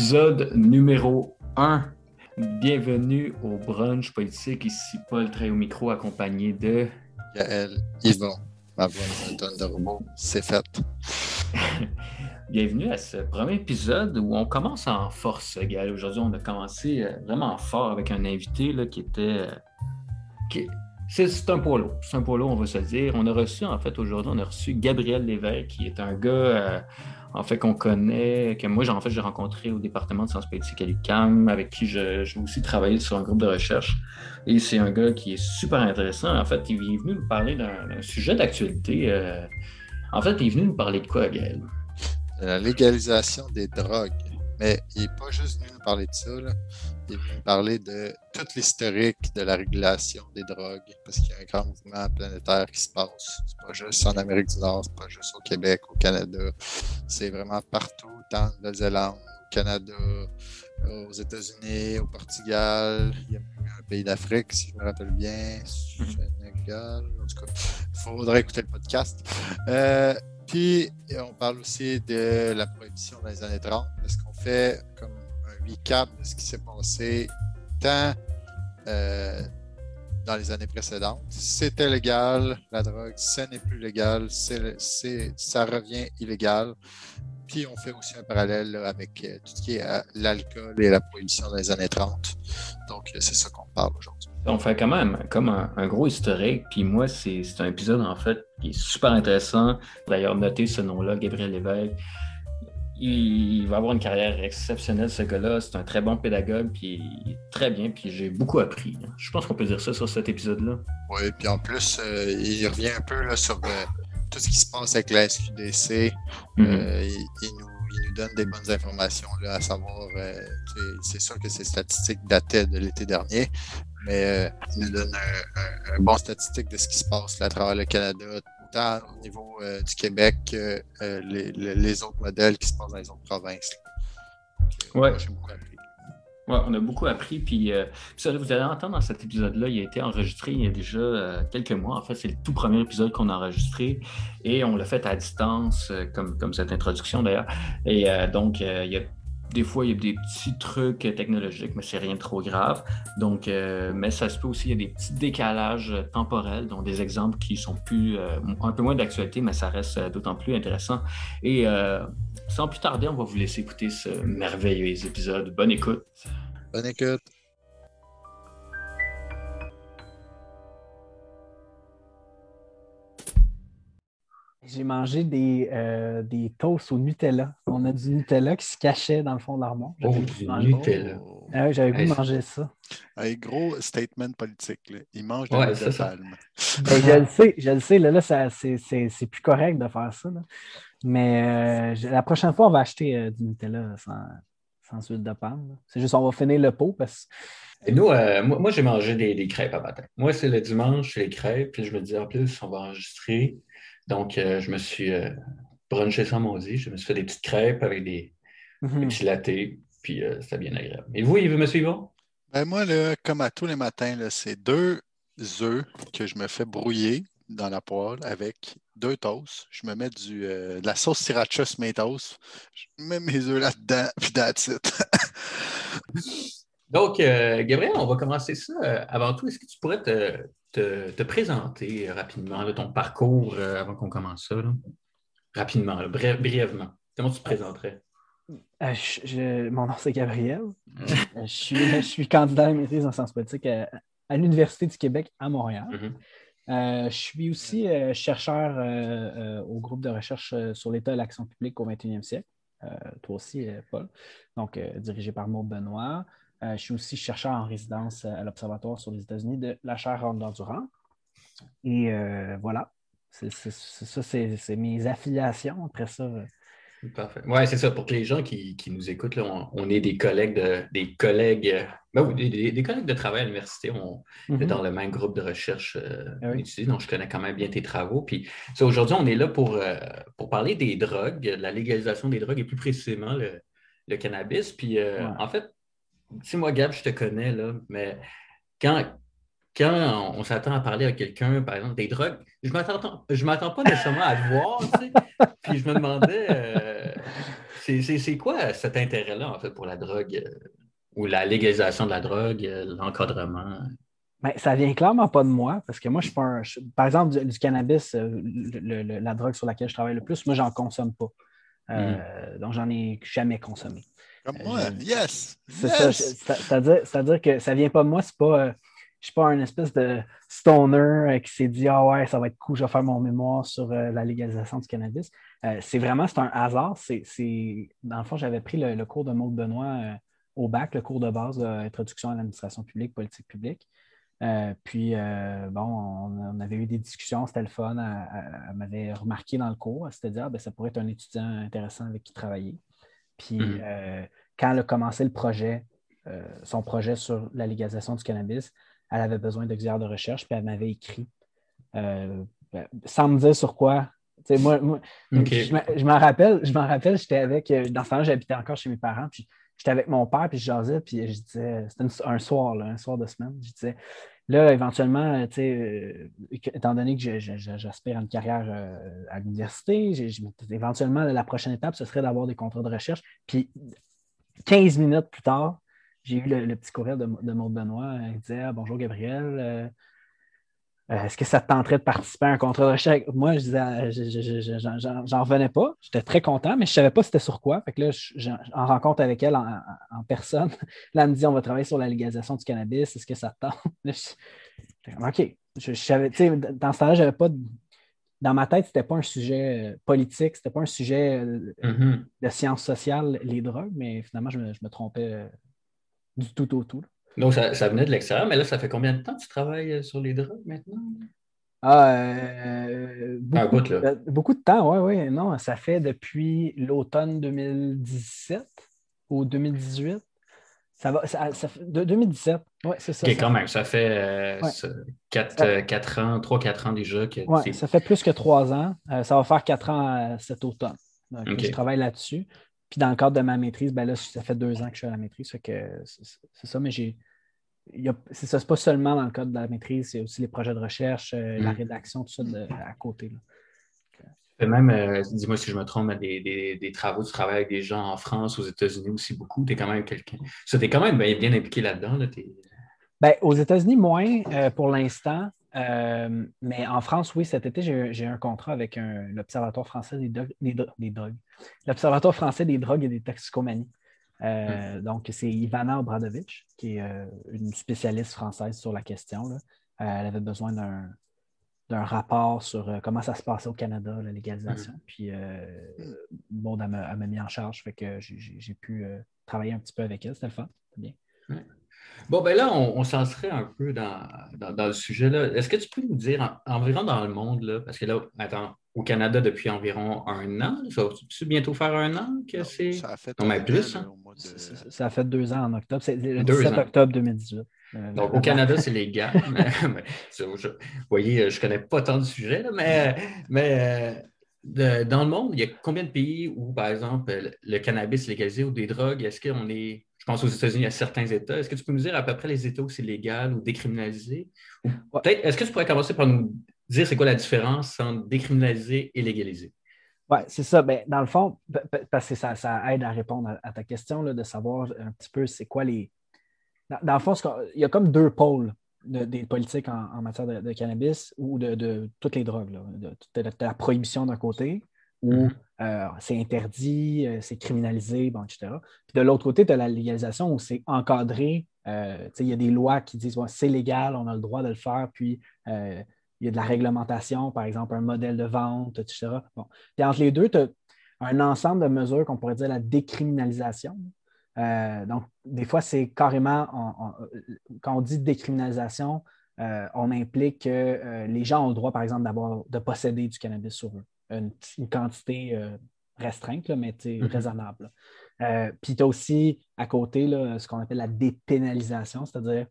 Épisode numéro 1. Bienvenue au brunch politique. Ici Paul Très au micro accompagné de Gaël, Yvon, ma voix de robot. C'est fait. Bienvenue à ce premier épisode où on commence en force, Gaël. Aujourd'hui, on a commencé euh, vraiment fort avec un invité là, qui était. euh, qui- C'est un polo. C'est un polo, on va se dire. On a reçu, en fait, aujourd'hui, on a reçu Gabriel Lévesque, qui est un gars, euh, en fait, qu'on connaît, que moi, en fait, j'ai rencontré au département de sciences politiques à l'UQAM, avec qui je- j'ai aussi travaillé sur un groupe de recherche. Et c'est un gars qui est super intéressant. En fait, il est venu nous parler d'un sujet d'actualité. euh, En fait, il est venu nous parler de quoi, Gaël? La légalisation des drogues. Mais il n'est pas juste venu nous parler de ça. là. Parler de tout l'historique de la régulation des drogues. Parce qu'il y a un grand mouvement planétaire qui se passe. C'est pas juste en Amérique du Nord, c'est pas juste au Québec, au Canada. C'est vraiment partout, tant en Nouvelle-Zélande, au Canada, aux États-Unis, au Portugal. Il y a même un pays d'Afrique, si je me rappelle bien. Sénégal. En tout cas, il faudrait écouter le podcast. Euh, puis, on parle aussi de la prohibition dans les années 30, parce qu'on fait comme recap de ce qui s'est passé tant euh, dans les années précédentes. C'était légal, la drogue, ce n'est plus légal, ça revient illégal. Puis, on fait aussi un parallèle avec euh, tout ce qui est euh, l'alcool et la prohibition dans les années 30. Donc, c'est ça qu'on parle aujourd'hui. On fait quand même comme un, un gros historique. Puis moi, c'est un épisode en fait qui est super intéressant. D'ailleurs, notez ce nom-là, Gabriel Lévesque. Il, va avoir une carrière exceptionnelle, ce gars-là. C'est un très bon pédagogue, puis très bien. Puis j'ai beaucoup appris. Je pense qu'on peut dire ça sur cet épisode-là. Oui, puis en plus, euh, il revient un peu là, sur euh, tout ce qui se passe avec la SQDC. Mhm. Euh, il, il nous, il nous donne des bonnes informations, là, à savoir, c'est sûr que ces statistiques dataient de l'été dernier, mais il nous donne un, un- un bon statistique de ce qui se passe là, à travers le Canada, autant au niveau euh, du Québec que euh, les, les- autres modèles qui se passent dans les autres provinces. Donc, euh, Ouais. moi, J'ai beaucoup appris. Ouais, on a beaucoup appris. Puis, euh, ça, vous allez entendre dans cet épisode-là, il a été enregistré il y a déjà euh, quelques mois. En fait, c'est le tout premier épisode qu'on a enregistré et on l'a fait à distance, euh, comme, comme cette introduction d'ailleurs. Et donc, il y a des fois, il y a des petits trucs technologiques, mais c'est rien de trop grave. Donc, euh, mais ça se peut aussi, il y a des petits décalages temporels, dont des exemples qui sont plus, euh, un peu moins d'actualité, mais ça reste euh, d'autant plus intéressant. Et sans plus tarder, on va vous laisser écouter ce merveilleux épisode. Bonne écoute. Bonne écoute. J'ai mangé des, euh, des toasts au Nutella. On a du Nutella qui se cachait dans le fond de l'armoire. J'avais Oh, du Nutella. Oh. Ah oui, j'avais goût manger ça. Un gros statement politique. Là. Il mange de Ouais, ça. palme. Ben, je le sais, je le sais. Là, là, c'est- c'est c'est plus correct de faire ça. là. Mais euh, la prochaine fois, on va acheter euh, du Nutella sans, sans huile de palme. C'est juste on va finir le pot parce Et nous, euh, moi, moi, j'ai mangé des, des crêpes à matin. Moi, c'est le dimanche, c'est les crêpes. Puis je me dis, en plus, on va enregistrer. Donc, euh, je me suis euh, brunché sans maudit. Je me suis fait des petites crêpes avec des, des Mhm. petits latés. Puis euh, c'était bien agréable. Et vous, Yves, monsieur Yvon? Ben, moi, là, comme à tous les matins, c'est deux œufs que je me fais brouiller dans la poêle avec deux toasts. Je me mets du, euh, de la sauce sriracha sur mes toasts. Je mets mes œufs là-dedans, puis that's it. Donc, euh, Gabriel, on va commencer ça. Avant tout, est-ce que tu pourrais te, te- te présenter rapidement là, ton parcours euh, avant qu'on commence ça? là? Rapidement, là, bref- brièvement. Comment tu te présenterais? Euh, je- je- mon nom, c'est Gabriel. Euh, Je suis, je suis candidat à maîtrise en sciences politiques à, à l'Université du Québec à Montréal. Mhm. Euh, je suis aussi euh, chercheur euh, au groupe de recherche sur l'état et l'action publique au 21e siècle. Toi aussi, Paul. Donc, dirigé par Maud Benoît. Euh, je suis aussi chercheur en résidence euh, à l'Observatoire sur les États-Unis de la chaire Rondon-Durand. Et euh, voilà. C'est c'est- c'est ça, c'est c'est mes affiliations. Après ça, Parfait. Oui, c'est ça. Pour que les gens qui, qui nous écoutent, là, on, on est des collègues de, des collègues, ben oui, des, des- collègues de travail à l'université. On est mhm. dans le même groupe de recherche euh, Ah oui. étudié, donc je connais quand même bien tes travaux. Puis ça, aujourd'hui, on est là pour, euh, pour parler des drogues, de la légalisation des drogues et plus précisément le, le cannabis. Puis euh, Ouais. en fait, sais, moi, Gab, je te connais, là, mais quand, quand on, s'attend à parler à quelqu'un, par exemple, des drogues, je je m'attends pas nécessairement à te voir, tu sais. Puis je me demandais, euh, c'est quoi cet intérêt-là, en fait, pour la drogue euh, ou la légalisation de la drogue, euh, l'encadrement? Ben, ça vient clairement pas de moi, parce que moi, je suis pas un. par exemple, du, cannabis, euh, la drogue sur laquelle je travaille le plus, moi, j'en consomme pas. Mm. Donc, j'en ai jamais consommé. Comme moi, yes! C'est ça. C'est-à-dire que ça vient pas de moi, c'est pas je suis pas un espèce de stoner euh, qui s'est dit Ah ouais, ça va être cool, je vais faire mon mémoire sur euh, la légalisation du cannabis. Euh, c'est vraiment c'est un hasard. C'est, Dans le fond, j'avais pris le, cours de Maud Benoît au bac, le cours de base d'introduction à l'administration publique, politique publique. puis, bon, on, avait eu des discussions, c'était le fun. Elle, m'avait remarqué dans le cours. Elle s'était dit, ah, ben, ça pourrait être un étudiant intéressant avec qui travailler. Puis, mm-hmm. quand elle a commencé le projet, son projet sur la légalisation du cannabis, elle avait besoin d'auxiliaires de recherche, puis elle m'avait écrit euh, ben, sans me dire sur quoi. moi, je m'en rappelle, je m'en rappelle, j'étais avec, euh, dans ce temps-là, j'habitais encore chez mes parents, puis j'étais avec mon père, puis je jasais, puis je disais, c'était un soir, un soir de semaine, je disais, là, éventuellement, tu sais, euh, étant donné que j'aspire à une carrière à l'université, éventuellement, la prochaine étape, ce serait d'avoir des contrats de recherche. Puis 15 minutes plus tard, j'ai eu le, petit courriel de, de Maud Benoît. Il disait ah, Bonjour Gabriel, euh, euh, est-ce que ça te tenterait de participer à un contrat de recherche? Moi, je disais, ah, j'en revenais pas. J'étais très content, mais je ne savais pas c'était sur quoi. Fait que là, en rencontre avec elle en, personne, là, elle me dit on va travailler sur la légalisation du cannabis. Est-ce que ça te tente? OK. Je, savais, dans ce temps-là, j'avais pas. Dans ma tête, ce n'était pas un sujet euh, politique, ce n'était pas un sujet mm-hmm. de sciences sociales, les drogues, mais finalement, je me trompais du tout au tout. Donc, ça, venait de l'extérieur, mais là, ça fait combien de temps que tu travailles euh, sur les drogues maintenant? Ah, euh, beaucoup, de, beaucoup, de temps, oui, oui. Non, ça fait depuis l'automne 2017 ou 2018. Ça va, ça, de 2017, oui, c'est ça. OK, quand même, ça fait 4, euh, ans, 3-4 ans déjà. Oui, ça fait plus que 3 ans. ça va faire 4 ans cet automne. Donc, Je travaille là-dessus. Puis dans le cadre de ma maîtrise, ben là, ça fait deux ans que je suis à la maîtrise. c'est ça, mais j'ai. C'est ça, c'est pas seulement dans le cadre de la maîtrise, c'est aussi les projets de recherche, euh, la mm. rédaction, tout ça à côté. Là. même, euh, dis-moi si je me trompe, des, des, travaux, tu travailles avec des gens en France, aux États-Unis aussi beaucoup. Tu es quand même quelqu'un. Ça, tu es quand même bien, impliqué là-dedans. ben, aux États-Unis, moins euh, pour l'instant. Euh, mais en France, oui, cet été, j'ai un contrat avec l'Observatoire français des, drogues. L'Observatoire français des drogues et des toxicomanies. Euh, hmm. Donc, c'est Ivana Obradovic, qui est euh, une spécialiste française sur la question. elle avait besoin d'un rapport sur comment ça se passait au Canada, la légalisation. Hmm. Puis, bon, elle m'a mis en charge, fait que j'ai pu travailler un petit peu avec elle. C'était le fun. bien. Bon, ben là, on, s'en serait un peu dans, le sujet. Est-ce que tu peux nous dire, environ dans le monde, là, parce que là, attends, au Canada depuis environ un an, ça va bientôt faire un an que c'est? Ça a fait plus. Hein? Ça, a fait deux ans en octobre. C'est le 17 octobre 2018. Euh, Donc, au Canada, c'est légal. vous voyez, je ne connais pas tant du sujet, mais, mais euh, dans le monde, il y a combien de pays où, par exemple, le cannabis est légalisé ou des drogues, est-ce qu'on est je pense aux États-Unis, a certains États. Est-ce que tu peux nous dire à peu près les États où c'est légal ou décriminalisé? peut-être, est-ce que tu pourrais commencer par nous dire c'est quoi la différence entre décriminaliser et légaliser? Oui, c'est ça. Ben, dans le fond, parce que ça, aide à répondre à, ta question de savoir un petit peu c'est quoi les. Dans, le fond, il y a comme deux pôles des politiques en, matière de, cannabis ou de, toutes les drogues. de, la prohibition d'un côté, où mm-hmm. euh, c'est interdit, euh, c'est criminalisé, bon, etc. Puis de l'autre côté, tu as la légalisation où c'est encadré. Euh, il y a des lois qui disent c'est légal, on a le droit de le faire, puis il y a de la réglementation, par exemple, un modèle de vente, etc. Bon. Puis entre les deux, tu as un ensemble de mesures qu'on pourrait dire la décriminalisation. donc, des fois, c'est carrément, quand on dit décriminalisation, on implique que les gens ont le droit, par exemple, d'avoir, de posséder du cannabis sur eux une, quantité euh, restreinte, mais mm-hmm. raisonnable. Euh, puis tu as aussi à côté ce qu'on appelle la dépénalisation, c'est-à-dire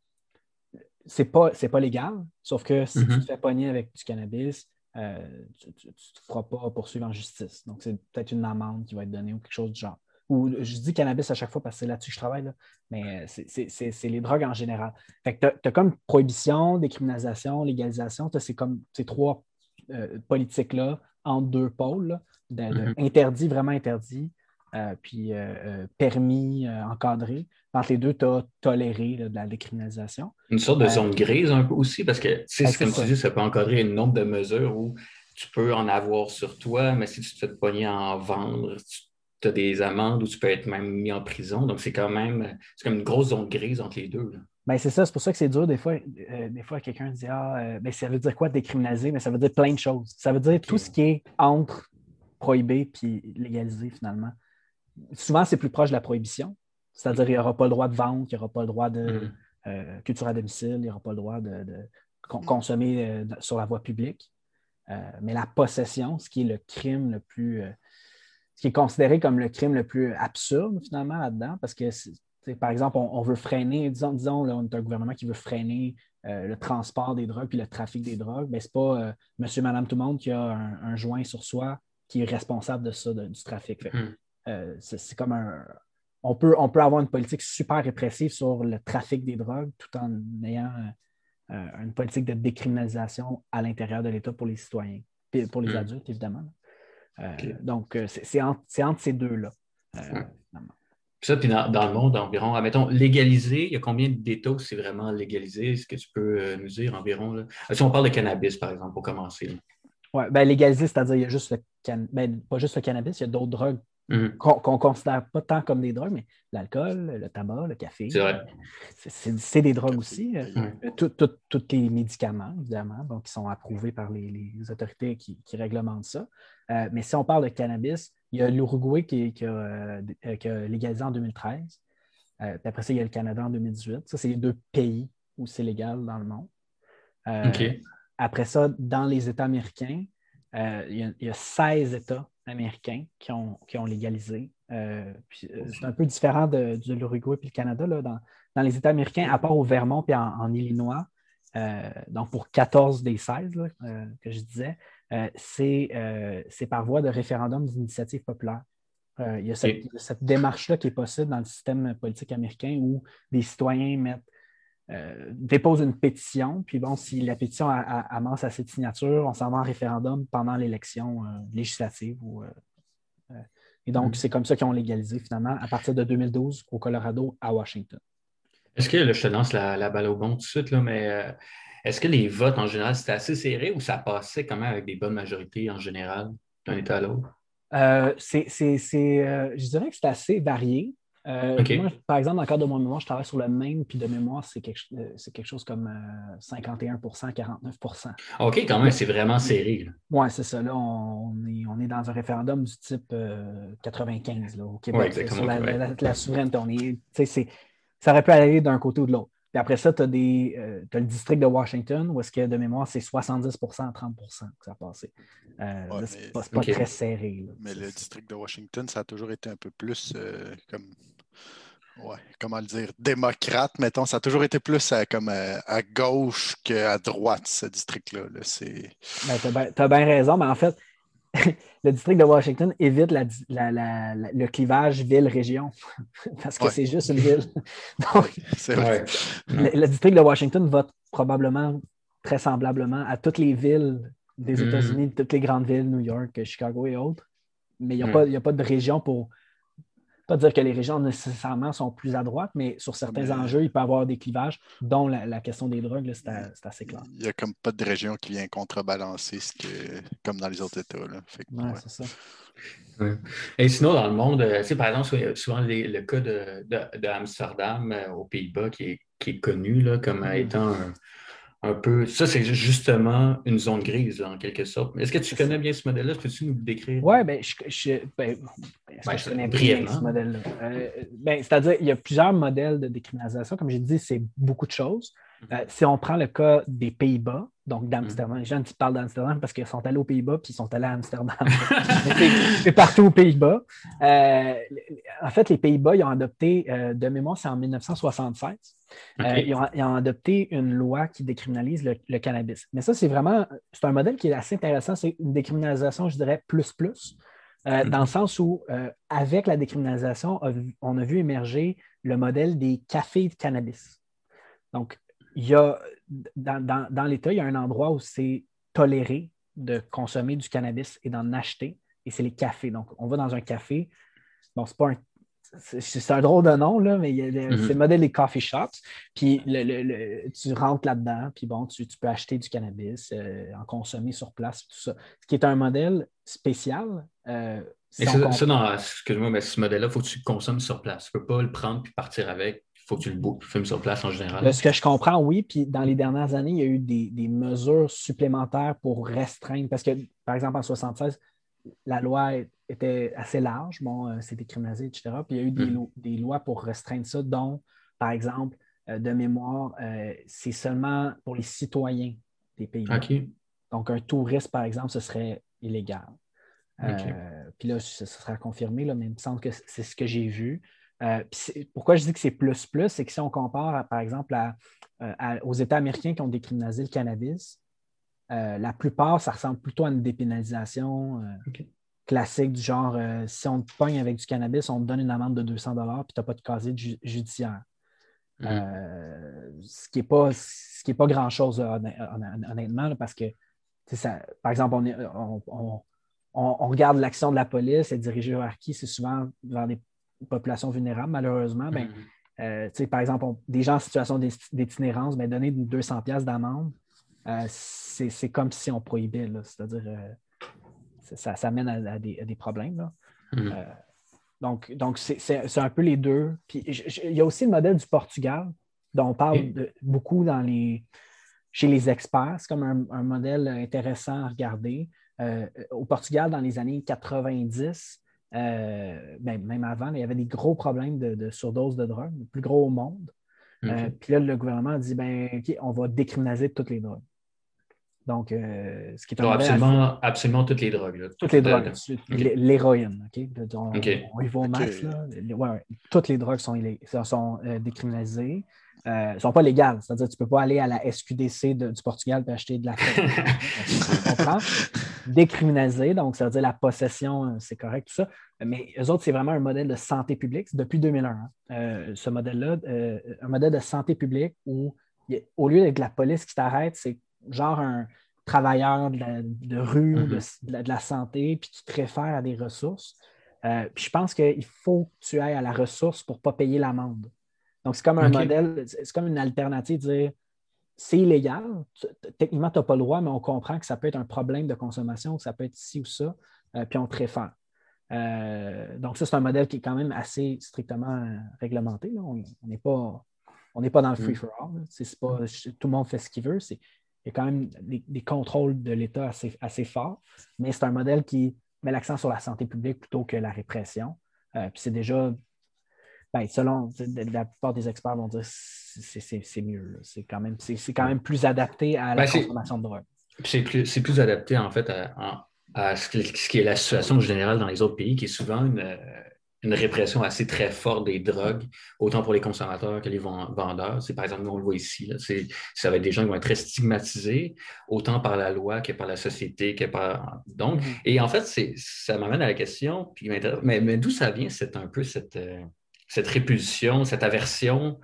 c'est pas, pas légal, sauf que si tu mm-hmm. te fais pogner avec du cannabis, euh, tu ne te feras pas poursuivre en justice. Donc, c'est peut-être une amende qui va être donnée ou quelque chose du genre. Ou je dis cannabis à chaque fois parce que c'est là-dessus que je travaille, mais c'est les drogues en général. Fait que tu as, comme prohibition, décriminalisation, légalisation, c'est comme ces trois politiques-là en deux pôles, mhm. interdit, vraiment interdit, puis permis, encadré. Entre les deux, tu as toléré de la décriminalisation. Une sorte de zone grise un peu aussi, parce que, tu sais, comme tu dis, ça peut encadrer un nombre de mesures où tu peux en avoir sur toi, mais si tu te fais pogner à en vendre, tu as des amendes ou tu peux être même mis en prison. Donc, c'est quand même c'est comme une grosse zone grise entre les deux. Ben, c'est ça, c'est pour ça que c'est dur. Des fois, euh, des fois quelqu'un dit Ah, euh, ben, ça veut dire quoi décriminaliser? Mais ça veut dire plein de choses. Ça veut dire tout ce qui est entre prohibé puis légalisé finalement. Souvent, c'est plus proche de la prohibition. C'est-à-dire qu'il n'y aura pas le droit de vente, il n'y aura pas le droit de mm-hmm. euh, culture à domicile, il n'y aura pas le droit de, consommer sur la voie publique. mais la possession, ce qui est le crime le plus ce qui est considéré comme le crime le plus absurde finalement là-dedans, parce que par exemple, on, veut freiner, disons, disons là, on est un gouvernement qui veut freiner euh, le transport des drogues puis le trafic des drogues, mais ce n'est pas euh, monsieur, madame, tout le monde qui a un, joint sur soi qui est responsable de ça, du trafic. Hmm. Euh, c'est comme un. On peut, on peut avoir une politique super répressive sur le trafic des drogues tout en ayant une politique de décriminalisation à l'intérieur de l'État pour les citoyens, pour les hmm. adultes, évidemment. Donc, c'est entre, ces deux-là. Hmm. Ça, puis dans, le monde environ, admettons, légalisé, il y a combien d'États où c'est vraiment légalisé? Est-ce que tu peux euh, nous dire environ? Là? Euh, si on parle de cannabis, par exemple, pour commencer. Oui, ben, légalisé, c'est-à-dire il y a juste le cannabis, ben, pas juste le cannabis, il y a d'autres drogues mhm. qu'on ne considère pas tant comme des drogues, mais l'alcool, le tabac, le café. C'est des drogues aussi. Euh, tous les médicaments, évidemment, donc, qui sont approuvés par les, autorités qui, réglementent ça. mais si on parle de cannabis, il y a l'Uruguay qui, euh, a légalisé en 2013. Euh, puis après ça, il y a le Canada en 2018. Ça, c'est les deux pays où c'est légal dans le monde. Euh, après ça, dans les États américains, il y, a, 16 États américains qui ont, qui ont légalisé. c'est un peu différent de, l'Uruguay et le Canada. Là, dans, les États américains, à part au Vermont et en, Illinois, donc pour 14 des 16 que je disais, c'est par voie de référendum d'initiative populaire. Euh, il, y a cette, démarche-là qui est possible dans le système politique américain où des citoyens déposent une pétition, puis bon, si la pétition amasse assez de signatures, on s'en va en référendum pendant l'élection législative. et donc, mm. c'est comme ça qu'ils ont légalisé finalement à partir de 2012 au Colorado à Washington. Est-ce que je te lance la, balle au bon tout de suite, là, mais est-ce que les votes en général, c'était assez serré ou ça passait quand même avec des bonnes majorités en général d'un État à l'autre? Euh, c'est, euh, je dirais que c'est assez varié. Euh, par exemple, dans le cadre de mon mémoire, je travaille sur le même, puis de mémoire, c'est quelque, quelque chose comme 51% 49% OK, quand même, c'est vraiment serré. Oui, c'est ça. Là, on, est, on est dans un référendum du type 95 là, au Québec. sur la, souveraineté. On est, ça aurait pu aller d'un côté ou de l'autre. Puis après ça, tu as, euh, le district de Washington où est-ce que de mémoire, c'est 70% à 30% que ça a passé. Euh, c'est pas, très serré. mais le district de Washington, ça a toujours été un peu plus euh, comme. Ouais, comment le dire, démocrate, mettons, ça a toujours été plus comme à gauche qu'à droite, ce district-là. ben, tu as bien raison, mais en fait, le district de Washington évite le clivage ville-région parce que c'est juste une ville. le, district de Washington vote probablement très semblablement à toutes les villes des mm. États-Unis, toutes les grandes villes, New York, Chicago et autres. Mais il n'y a, mm. a, pas de région pour pas dire que les régions nécessairement sont plus à droite, mais sur certains enjeux, il peut y avoir des clivages, dont la, question des drogues, c'est assez clair. Il n'y a comme pas de région qui vient contrebalancer ce que, comme dans les autres États. Oui, c'est ça. Et sinon, dans le monde, euh, par exemple, souvent le cas de, Amsterdam euh, aux Pays-Bas qui est, qui est connu là, comme mm. étant un, un peu. Ça, c'est justement une zone grise, en quelque sorte. Est-ce que tu connais bien ce modèle-là? Peux-tu nous le décrire? Oui, bien, je, ben, je connais bien ce modèle-là? Euh, ben, c'est-à-dire, il y a plusieurs modèles de décriminalisation. Comme j'ai dit, c'est beaucoup de choses. Euh, si on prend le cas des Pays-Bas, donc d'Amsterdam, les gens qui parlent d'Amsterdam parce qu'ils sont allés aux Pays-Bas puis ils sont allés à Amsterdam. c'est partout aux Pays-Bas. Euh, en fait, les Pays-Bas, ils ont adopté, euh, de mémoire, c'est en 1976, ils, ont, adopté une loi qui décriminalise le, cannabis. Mais ça, c'est vraiment, c'est un modèle qui est assez intéressant. C'est une décriminalisation, je dirais, plus plus. Mm-hmm. Dans le sens où, avec la décriminalisation, on a vu émerger le modèle des cafés de cannabis. Donc, il y a, dans, l'État, il y a un endroit où c'est toléré de consommer du cannabis et d'en acheter, et c'est les cafés. Donc, on va dans un café, bon, c'est pas un c'est un drôle de nom, là, mais Mhm. c'est le modèle des coffee shops. Puis le- le- le- tu rentres là-dedans, puis bon, tu, tu peux acheter du cannabis, euh, en consommer sur place, tout ça. Ce qui est un modèle spécial. euh, Et on ça, dans, excuse-moi, mais ce modèle-là, il faut que tu le consommes sur place. Tu ne peux pas le prendre puis partir avec. Il faut que tu le sur place en général. De ce que je comprends, oui. Puis dans les dernières années, il y a eu des, des mesures supplémentaires pour restreindre. Parce que, par exemple, en 76, la loi était assez large. Bon, euh, c'était criminalisé, etc. Puis il y a eu des, lo- des lois pour restreindre ça, dont, par exemple, euh, de mémoire, euh, c'est seulement pour les citoyens des pays. Donc, un touriste, par exemple, ce serait illégal. Puis là, ce, ce sera confirmé, là, mais il me semble que c'est ce que j'ai vu. Euh, pourquoi je dis que c'est plus-plus, c'est que si on compare, à, par exemple, à- euh, à- aux États américains qui ont décriminalisé le cannabis, euh, la plupart, ça ressemble plutôt à une dépénalisation euh, classique du genre si on te pogne avec du cannabis, on te donne une amende de 200 puis tu n'as pas de casier ju- judiciaire. Mhm. Ce qui n'est pas, pas grand-chose, honnêtement, là, parce que, ça, par exemple, on, est- on- on- on- on regarde l'action de la police, elle est dirigée vers qui? C'est souvent vers des populations vulnérables, malheureusement. Ben, Mhm. euh, par exemple, on- des gens en situation d'itinérance, ben, donner 200 pièces d'amende, euh, c'est comme si on prohibait. C'est-à-dire, euh, ça, ça, mène à, à des, à des problèmes. là. Mhm. Donc, donc c'est un peu les deux. Puis, il y a aussi le modèle du Portugal, dont on parle de- beaucoup dans les, chez les experts. C'est comme un, un modèle intéressant à regarder. Euh, au Portugal, dans les années 90, euh, ben, même avant, il y avait des gros problèmes de, de surdose de drogue, le plus gros au monde. Euh, puis là, le gouvernement a dit ben, OK, on va décriminaliser toutes les drogues. Donc, euh, ce qui est un absolument, absolument toutes les drogues. là. toutes les drogues, L'hé- l'héroïne, OK? De- On, on y va au max, là. Les- ouais, ouais. Toutes les drogues sont, sont- sont, euh, décriminalisées. Euh, ne sont pas légales. C'est-à-dire tu ne peux pas aller à la SQDC de- du Portugal et acheter de la coke. tu comprends? Décriminalisé, donc ça veut dire la possession, euh, c'est correct, tout ça. Mais eux autres, c'est vraiment un modèle de santé publique. C'est depuis 2001, hein. Euh, ce modèle-là, euh, un modèle de santé publique où, a- au lieu d'être la police qui t'arrête, c'est genre un travailleur de, la- de rue, de, de la, de la santé, puis qui te réfère à des ressources. Euh, puis je pense qu'il faut que tu ailles à la ressource pour ne pas payer l'amende. Donc, c'est comme un modèle, c'est c'est comme une alternative, de dire c'est illégal, techniquement, tu n'as pas le droit, mais on comprend que ça peut être un problème de consommation, que ça peut être ci ou ça, euh, puis on te réfère. Euh, donc, ça, c'est un modèle qui est quand même assez strictement euh, réglementé. là. On n'est pas, on n'est pas dans le Mm. free-for-all. C'est- c'est pas, tout le monde fait ce qu'il veut. Il y a quand même des, des contrôles de l'État assez, assez forts, mais c'est un modèle qui met l'accent sur la santé publique plutôt que la répression. Euh, puis c'est déjà, ben, selon la plupart des experts vont dire c'est c'est- c'est mieux. C'est quand, même- c'est- c'est quand même plus adapté à la Ben, c'est- consommation de drogue. C'est plus, c'est plus adapté, en fait, à, à- à ce, qui est la situation générale dans les autres pays, qui est souvent une, une répression assez très forte des drogues, autant pour les consommateurs que les ven- vendeurs. C'est, par exemple, nous, on le voit ici, c'est, ça va être des gens qui vont être très stigmatisés, autant par la loi que par la société, que par... Donc, Mhm. et en fait, c'est, ça m'amène à la question, puis mais, mais d'où ça vient, cette, un peu cette, euh, cette répulsion, cette aversion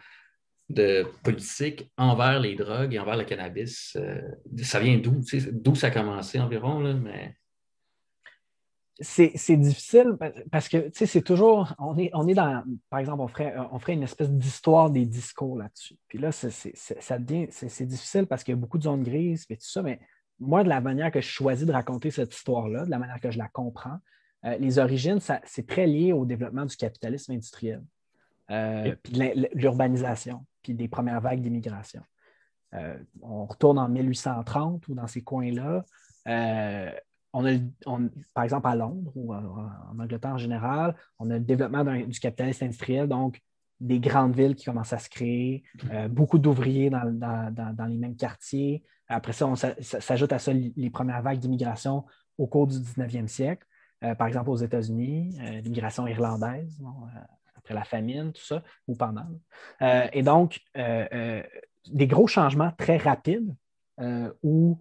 de politique envers les drogues et envers le cannabis? euh, ça vient d'où? D'où ça a commencé environ? Là, mais... c'est c'est difficile pa- parce que tu sais, c'est toujours. On est, on est dans. Par exemple, on ferait, on ferait une espèce d'histoire des discours là-dessus. Puis là, c'est- ça devient. C'est difficile parce qu'il y a beaucoup de zones grises et tout ça, mais moi, de la manière que je choisis de raconter cette histoire-là, de la manière que je la comprends, euh, les origines, c'est très lié au développement du capitalisme industriel, euh, puis l'urbanisation, puis des premières vagues d'immigration. Euh, on retourne en 1830 ou dans ces coins-là. euh, on a, on- par exemple, à Londres ou en, en Angleterre en général, on a le développement du capitalisme industriel, donc des grandes villes qui commencent à se créer, euh, beaucoup d'ouvriers dans, dans- dans- dans les mêmes quartiers. Après ça, on s'ajoute à ça les premières vagues d'immigration au cours du 19e siècle. Euh, par exemple, aux États-Unis, euh, l'immigration irlandaise, bon, après la famine, tout ça, ou pendant. Euh, et donc, euh, euh, des gros changements très rapides où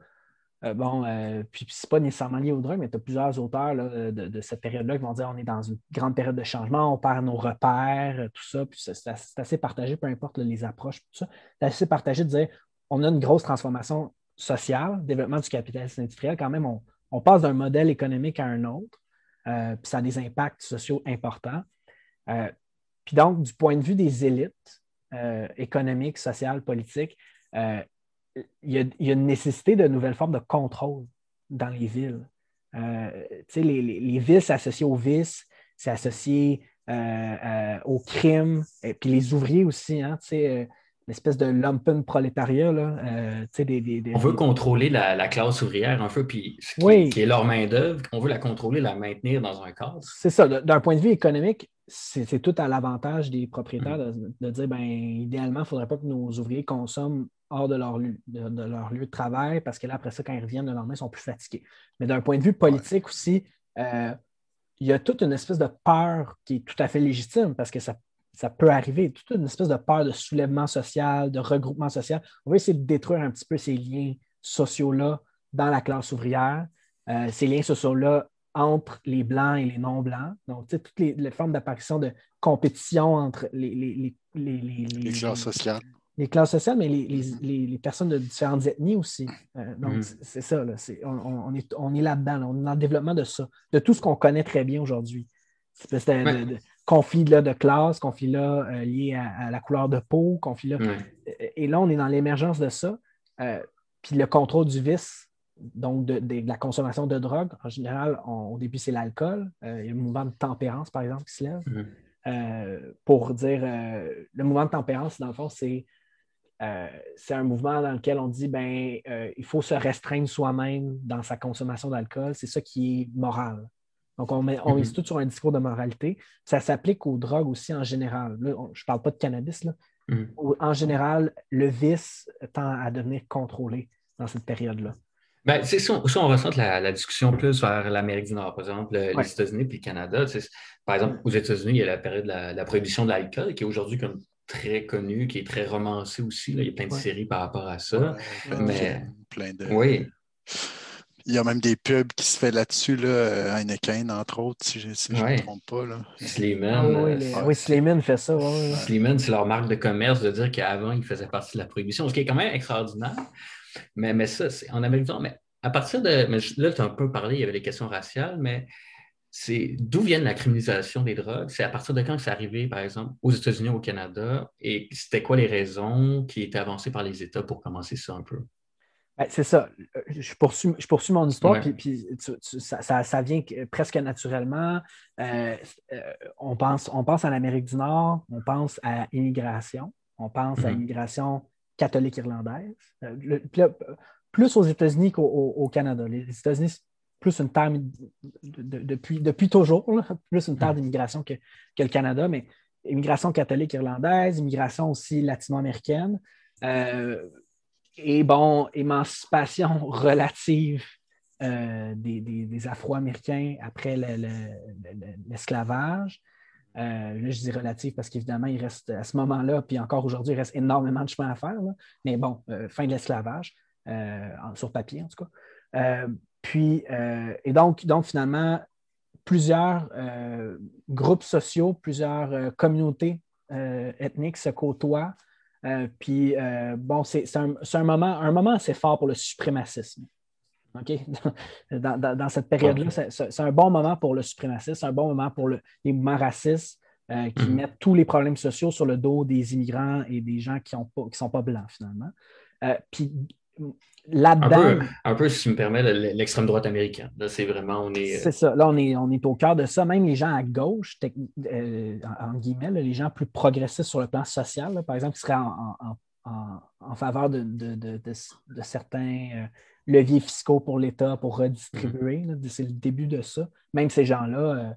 bon, puis, puis c'est pas nécessairement lié aux drogues, mais tu as plusieurs auteurs là, de, de cette période-là qui vont dire on est dans une grande période de changement, on perd nos repères, tout ça. Puis c'est assez, partagé, peu importe là, les approches, tout ça. C'est assez partagé de dire on a une grosse transformation sociale, développement du capitalisme industriel. Quand même, on, on passe d'un modèle économique à un autre, euh, puis ça a des impacts sociaux importants. Puis donc, du point de vue des élites économiques, sociales, politiques, il y, a, une nécessité de nouvelles formes de contrôle dans les villes. les, les, les villes, c'est associé au vice, c'est associé au crime, et puis les ouvriers aussi. Hein, l'espèce de lumpen prolétariat. Là, euh, on veut contrôler la, classe ouvrière un peu, puis ce qui, est leur main-d'œuvre, on veut la contrôler, la maintenir dans un cadre. C'est ça. D'un point de vue économique, c'est tout à l'avantage des propriétaires de, dire ben, idéalement, il ne faudrait pas que nos ouvriers consomment hors de leur, lieu, de, leur lieu de travail parce que là, après ça, quand ils reviennent le lendemain, ils sont plus fatigués. Mais d'un point de vue politique aussi, euh, il y a toute une espèce de peur qui est tout à fait légitime parce que ça ça peut arriver, toute une espèce de peur de soulèvement social, de regroupement social. On va essayer de détruire un petit peu ces liens sociaux-là dans la classe ouvrière, euh, ces liens sociaux-là entre les blancs et les non-blancs. Donc, toutes les, formes d'apparition de compétition entre les, les, les classes sociales. Les classes sociales, mais les, personnes de différentes ethnies aussi. Euh, donc, mm-hmm. c'est ça. Là, on, est, on est là-dedans. on est dans le développement de ça, de tout ce qu'on connaît très bien aujourd'hui. Cette de, conflit-là de classe, conflit-là euh, lié à, la couleur de peau, conflit-là. Et là, on est dans l'émergence de ça. Euh, puis le contrôle du vice, donc de, la consommation de drogue, en général, au début, c'est l'alcool. Euh, il y a un mouvement de tempérance, par exemple, qui se lève. pour dire, le mouvement de tempérance, dans le fond, c'est un mouvement dans lequel on dit ben il faut se restreindre soi-même dans sa consommation d'alcool. C'est ça qui est moral. Donc, on, met, on mise mhm. tout sur un discours de moralité. Ça s'applique aux drogues aussi en général. je ne parle pas de cannabis. Là. Mhm. En général, le vice tend à devenir contrôlé dans cette période-là. Ben, si, on, on ressent la, discussion plus vers l'Amérique du Nord, par exemple, les États-Unis puis le Canada. Par exemple, aux États-Unis, il y a la période de la, prohibition de l'alcool qui est aujourd'hui comme très connue, qui est très romancée aussi. Il y a plein de séries par rapport à ça. mais, plein de... Oui. Il y a même des pubs qui se fait là-dessus, là, Heineken, entre autres, si je ne me trompe pas. Là. Sleeman. Ah, oui, oui, Sleeman fait ça. Ouais. Sleeman, c'est leur marque de commerce de dire qu'avant, ils faisaient partie de la prohibition, ce qui est quand même extraordinaire. Mais, mais ça, c'est en Amérique du Nord. Mais à partir de. Mais là, tu as un peu parlé, il y avait des questions raciales, mais c'est d'où vient la criminalisation des drogues? C'est à partir de quand c'est arrivé, par exemple, aux États-Unis, au Canada? Et c'était quoi les raisons qui étaient avancées par les États pour commencer ça un peu? Ben, c'est ça. Je poursuis, je poursuis mon histoire, puis, ça, vient presque naturellement. Euh, euh, on, pense, on pense à l'Amérique du Nord, on pense à l'immigration, on pense à mhm. Catholique irlandaise. Euh, plus aux États-Unis qu'au Canada. Les États-Unis, c'est plus une terre depuis, depuis toujours, plus une terre mhm. d'immigration que, que, le Canada, mais immigration catholique irlandaise, immigration aussi latino-américaine et bon, émancipation relative euh, des, Afro-Américains après l'esclavage. Euh, là, je dis relative parce qu'évidemment, il reste à ce moment-là, puis encore aujourd'hui, il reste énormément de chemin à faire. Mais bon, euh, fin de l'esclavage, sur papier en tout cas. puis, et donc, donc, finalement, plusieurs groupes sociaux, plusieurs communautés ethniques se côtoient euh, puis, euh, bon, c'est un, moment, un moment assez fort pour le suprémacisme. OK? Dans, cette période-là, c'est un bon moment pour le suprémacisme, c'est un bon moment pour les mouvements racistes euh, qui mhm. mettent tous les problèmes sociaux sur le dos des immigrants et des gens qui ne sont pas blancs, finalement. puis, là-dedans. Un peu, si tu me permets, l'extrême droite américaine. Là, c'est vraiment, on est. C'est ça. Là, on est, on est au cœur de ça. Même les gens à gauche, euh, en, guillemets, les gens plus progressistes sur le plan social, par exemple, qui seraient en, faveur de, certains euh, leviers fiscaux pour l'État pour redistribuer. Mm-hmm. C'est le début de ça. Même ces gens-là euh,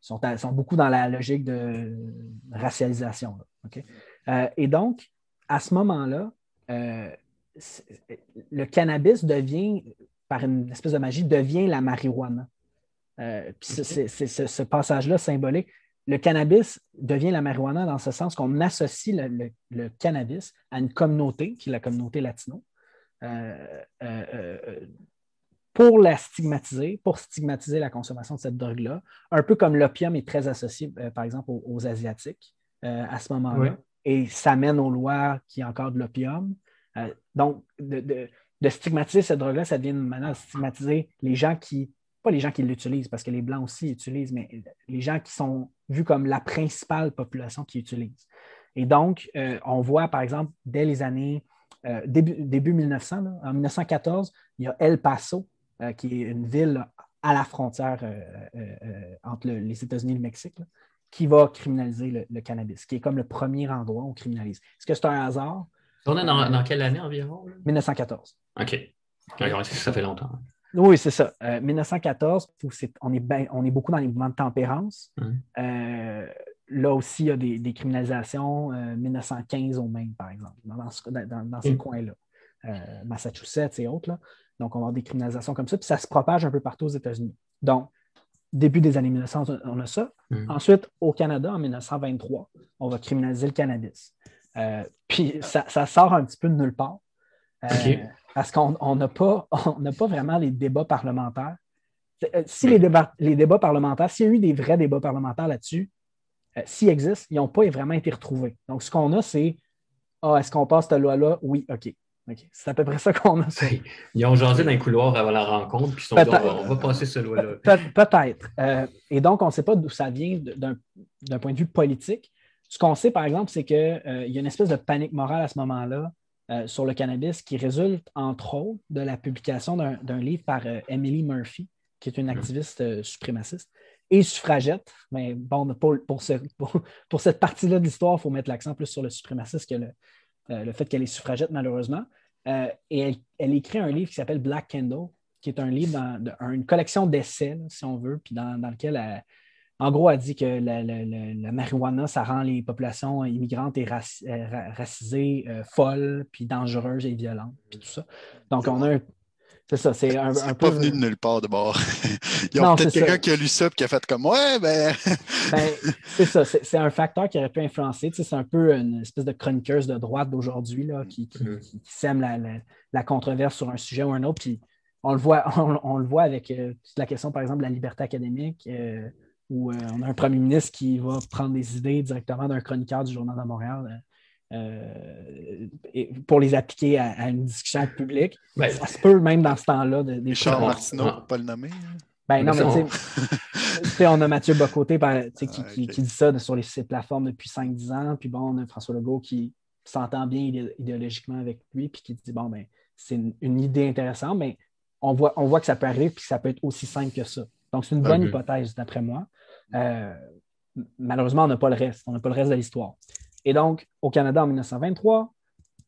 sont, sont, beaucoup dans la logique de racialisation. et donc, à ce moment-là, le cannabis devient, par une espèce de magie, devient la marijuana. Euh, puis c'est ce passage-là symbolique. Le cannabis devient la marijuana dans ce sens qu'on associe le, cannabis à une communauté, qui est la communauté latino, euh, euh, pour la stigmatiser, pour stigmatiser la consommation de cette drogue-là, un peu comme l'opium est très associé, par exemple, aux, Asiatiques à ce moment-là. Et ça mène aux lois qui est encore de l'opium. Euh, donc, de, stigmatiser cette drogue-là, ça devient une manière de stigmatiser les gens qui, pas les gens qui l'utilisent, parce que les Blancs aussi l'utilisent, mais les gens qui sont vu comme la principale population qui utilise. Et donc, euh, on voit, par exemple, dès les années euh, début, 1900, en 1914, il y a El Paso, euh, qui est une ville à la frontière entre les États-Unis et le Mexique, qui va criminaliser le, cannabis, qui est comme le premier endroit où on criminalise. Est-ce que c'est un hasard? On est dans, quelle année environ? 1914. OK. Ça fait longtemps. Oui, c'est ça. 1914, on, est on est beaucoup dans les mouvements de tempérance. Hum là aussi, il y a des, criminalisations, 1915 euh, au Maine, par exemple, dans, ces mm. coins-là. Euh, Massachusetts et autres. Donc, on va avoir des criminalisations comme ça, puis ça se propage un peu partout aux États-Unis. Donc, début des années 1900, on a ça. Mm. Ensuite, au Canada, en 1923, on va criminaliser le cannabis. Euh, puis ça, sort un petit peu de nulle part. Parce qu'on n'a pas, pas vraiment les débats parlementaires. Si les débats, les débats parlementaires, s'il y a eu des vrais débats parlementaires là-dessus, euh, s'ils existent, ils n'ont pas vraiment été retrouvés. Donc, ce qu'on a, c'est Ah, est-ce qu'on passe cette loi-là? Oui, OK. C'est à peu près ça qu'on a. Ils ont jasé dans les couloirs avant la rencontre, puis ils sont dit, on va, passer ce loi-là. Peut-être. Euh, et donc, on ne sait pas d'où ça vient d'un point de vue politique. Ce qu'on sait, par exemple, c'est qu'il euh, y a une espèce de panique morale à ce moment-là sur le cannabis qui résulte, entre autres, de la publication d'un livre par Emily Murphy, qui est une mm. activiste suprémaciste, et suffragette. Mais bon, pour, pour, pour, cette partie-là de l'histoire, il faut mettre l'accent plus sur le suprémacisme que le, euh, fait qu'elle est suffragette, malheureusement. Euh, et elle, écrit un livre qui s'appelle Black Candle, qui est un livre, dans, une collection d'essais, si on veut, puis dans, lequel, elle, en gros, elle dit que la, marijuana, ça rend les populations immigrantes et euh, racisées folles, puis dangereuses et violentes, puis tout ça. Donc, on a un, c'est ça, c'est un, un pas venu de nulle part de bord. Il y a peut-être quelqu'un qui a lu ça et qui a fait comme Ouais, ben. ben c'est ça, c'est un facteur qui aurait pu influencer. c'est un peu une espèce de chroniqueuse de droite d'aujourd'hui qui, mm-hmm. qui, sème la, la, controverse sur un sujet ou un autre. Puis on le voit, on, le voit avec euh, la question, par exemple, de la liberté académique, euh, où euh, on a un premier ministre qui va prendre des idées directement d'un chroniqueur du Journal de Montréal euh, pour les appliquer à, une discussion publique. Ben, ça se peut même dans ce temps-là. De, des Charles Martineau, ah. pas le nommer. Hein? Ben, non, mais tu sais, on a Mathieu Bocoté qui, ah, qui, dit ça sur les, ces plateformes depuis 5-10 ans. Puis bon, on a François Legault qui s'entend bien idéologiquement avec lui, puis qui dit bon, ben, c'est une, idée intéressante, mais on voit, on voit que ça peut arriver, puis ça peut être aussi simple que ça. Donc, c'est une bonne hypothèse, d'après moi. Euh, malheureusement, on n'a pas le reste. On n'a pas le reste de l'histoire. Et donc, au Canada en 1923,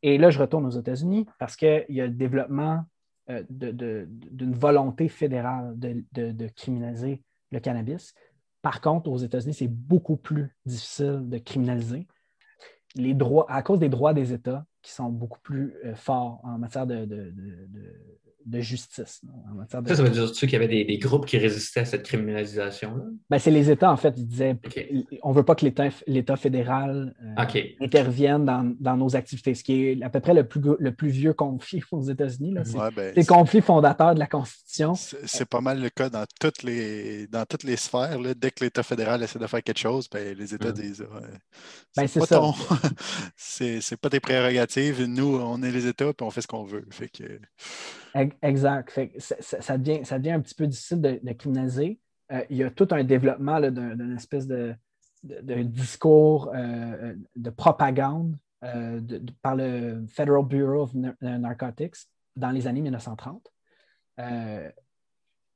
et là, je retourne aux États-Unis parce qu'il y a le développement euh, d'une volonté fédérale de, criminaliser le cannabis. Par contre, aux États-Unis, c'est beaucoup plus difficile de criminaliser. Les droits, à cause des droits des États qui sont beaucoup plus euh, forts en matière de, de justice. ça, ça veut dire qu'il y avait des, groupes qui résistaient à cette criminalisation-là? Ben, c'est les États, en fait. Ils disaient on ne veut pas que l'État fédéral euh, intervienne dans, nos activités, ce qui est à peu près le plus, le plus vieux conflit aux États-Unis. C'est ouais, les conflits fondateurs de la Constitution. C'est pas mal le cas dans toutes les, dans toutes les sphères. Dès que l'État fédéral essaie de faire quelque chose, ben, les États disent ben, c'est pas, c'est pas tes prérogatives. Nous, on est les États et on fait ce qu'on veut. Exact. ça, devient, ça un petit peu difficile de, criminaliser. Euh, il y a tout un développement d'une espèce de, discours euh, de propagande euh, par le Federal Bureau of Narcotics dans les années 1930.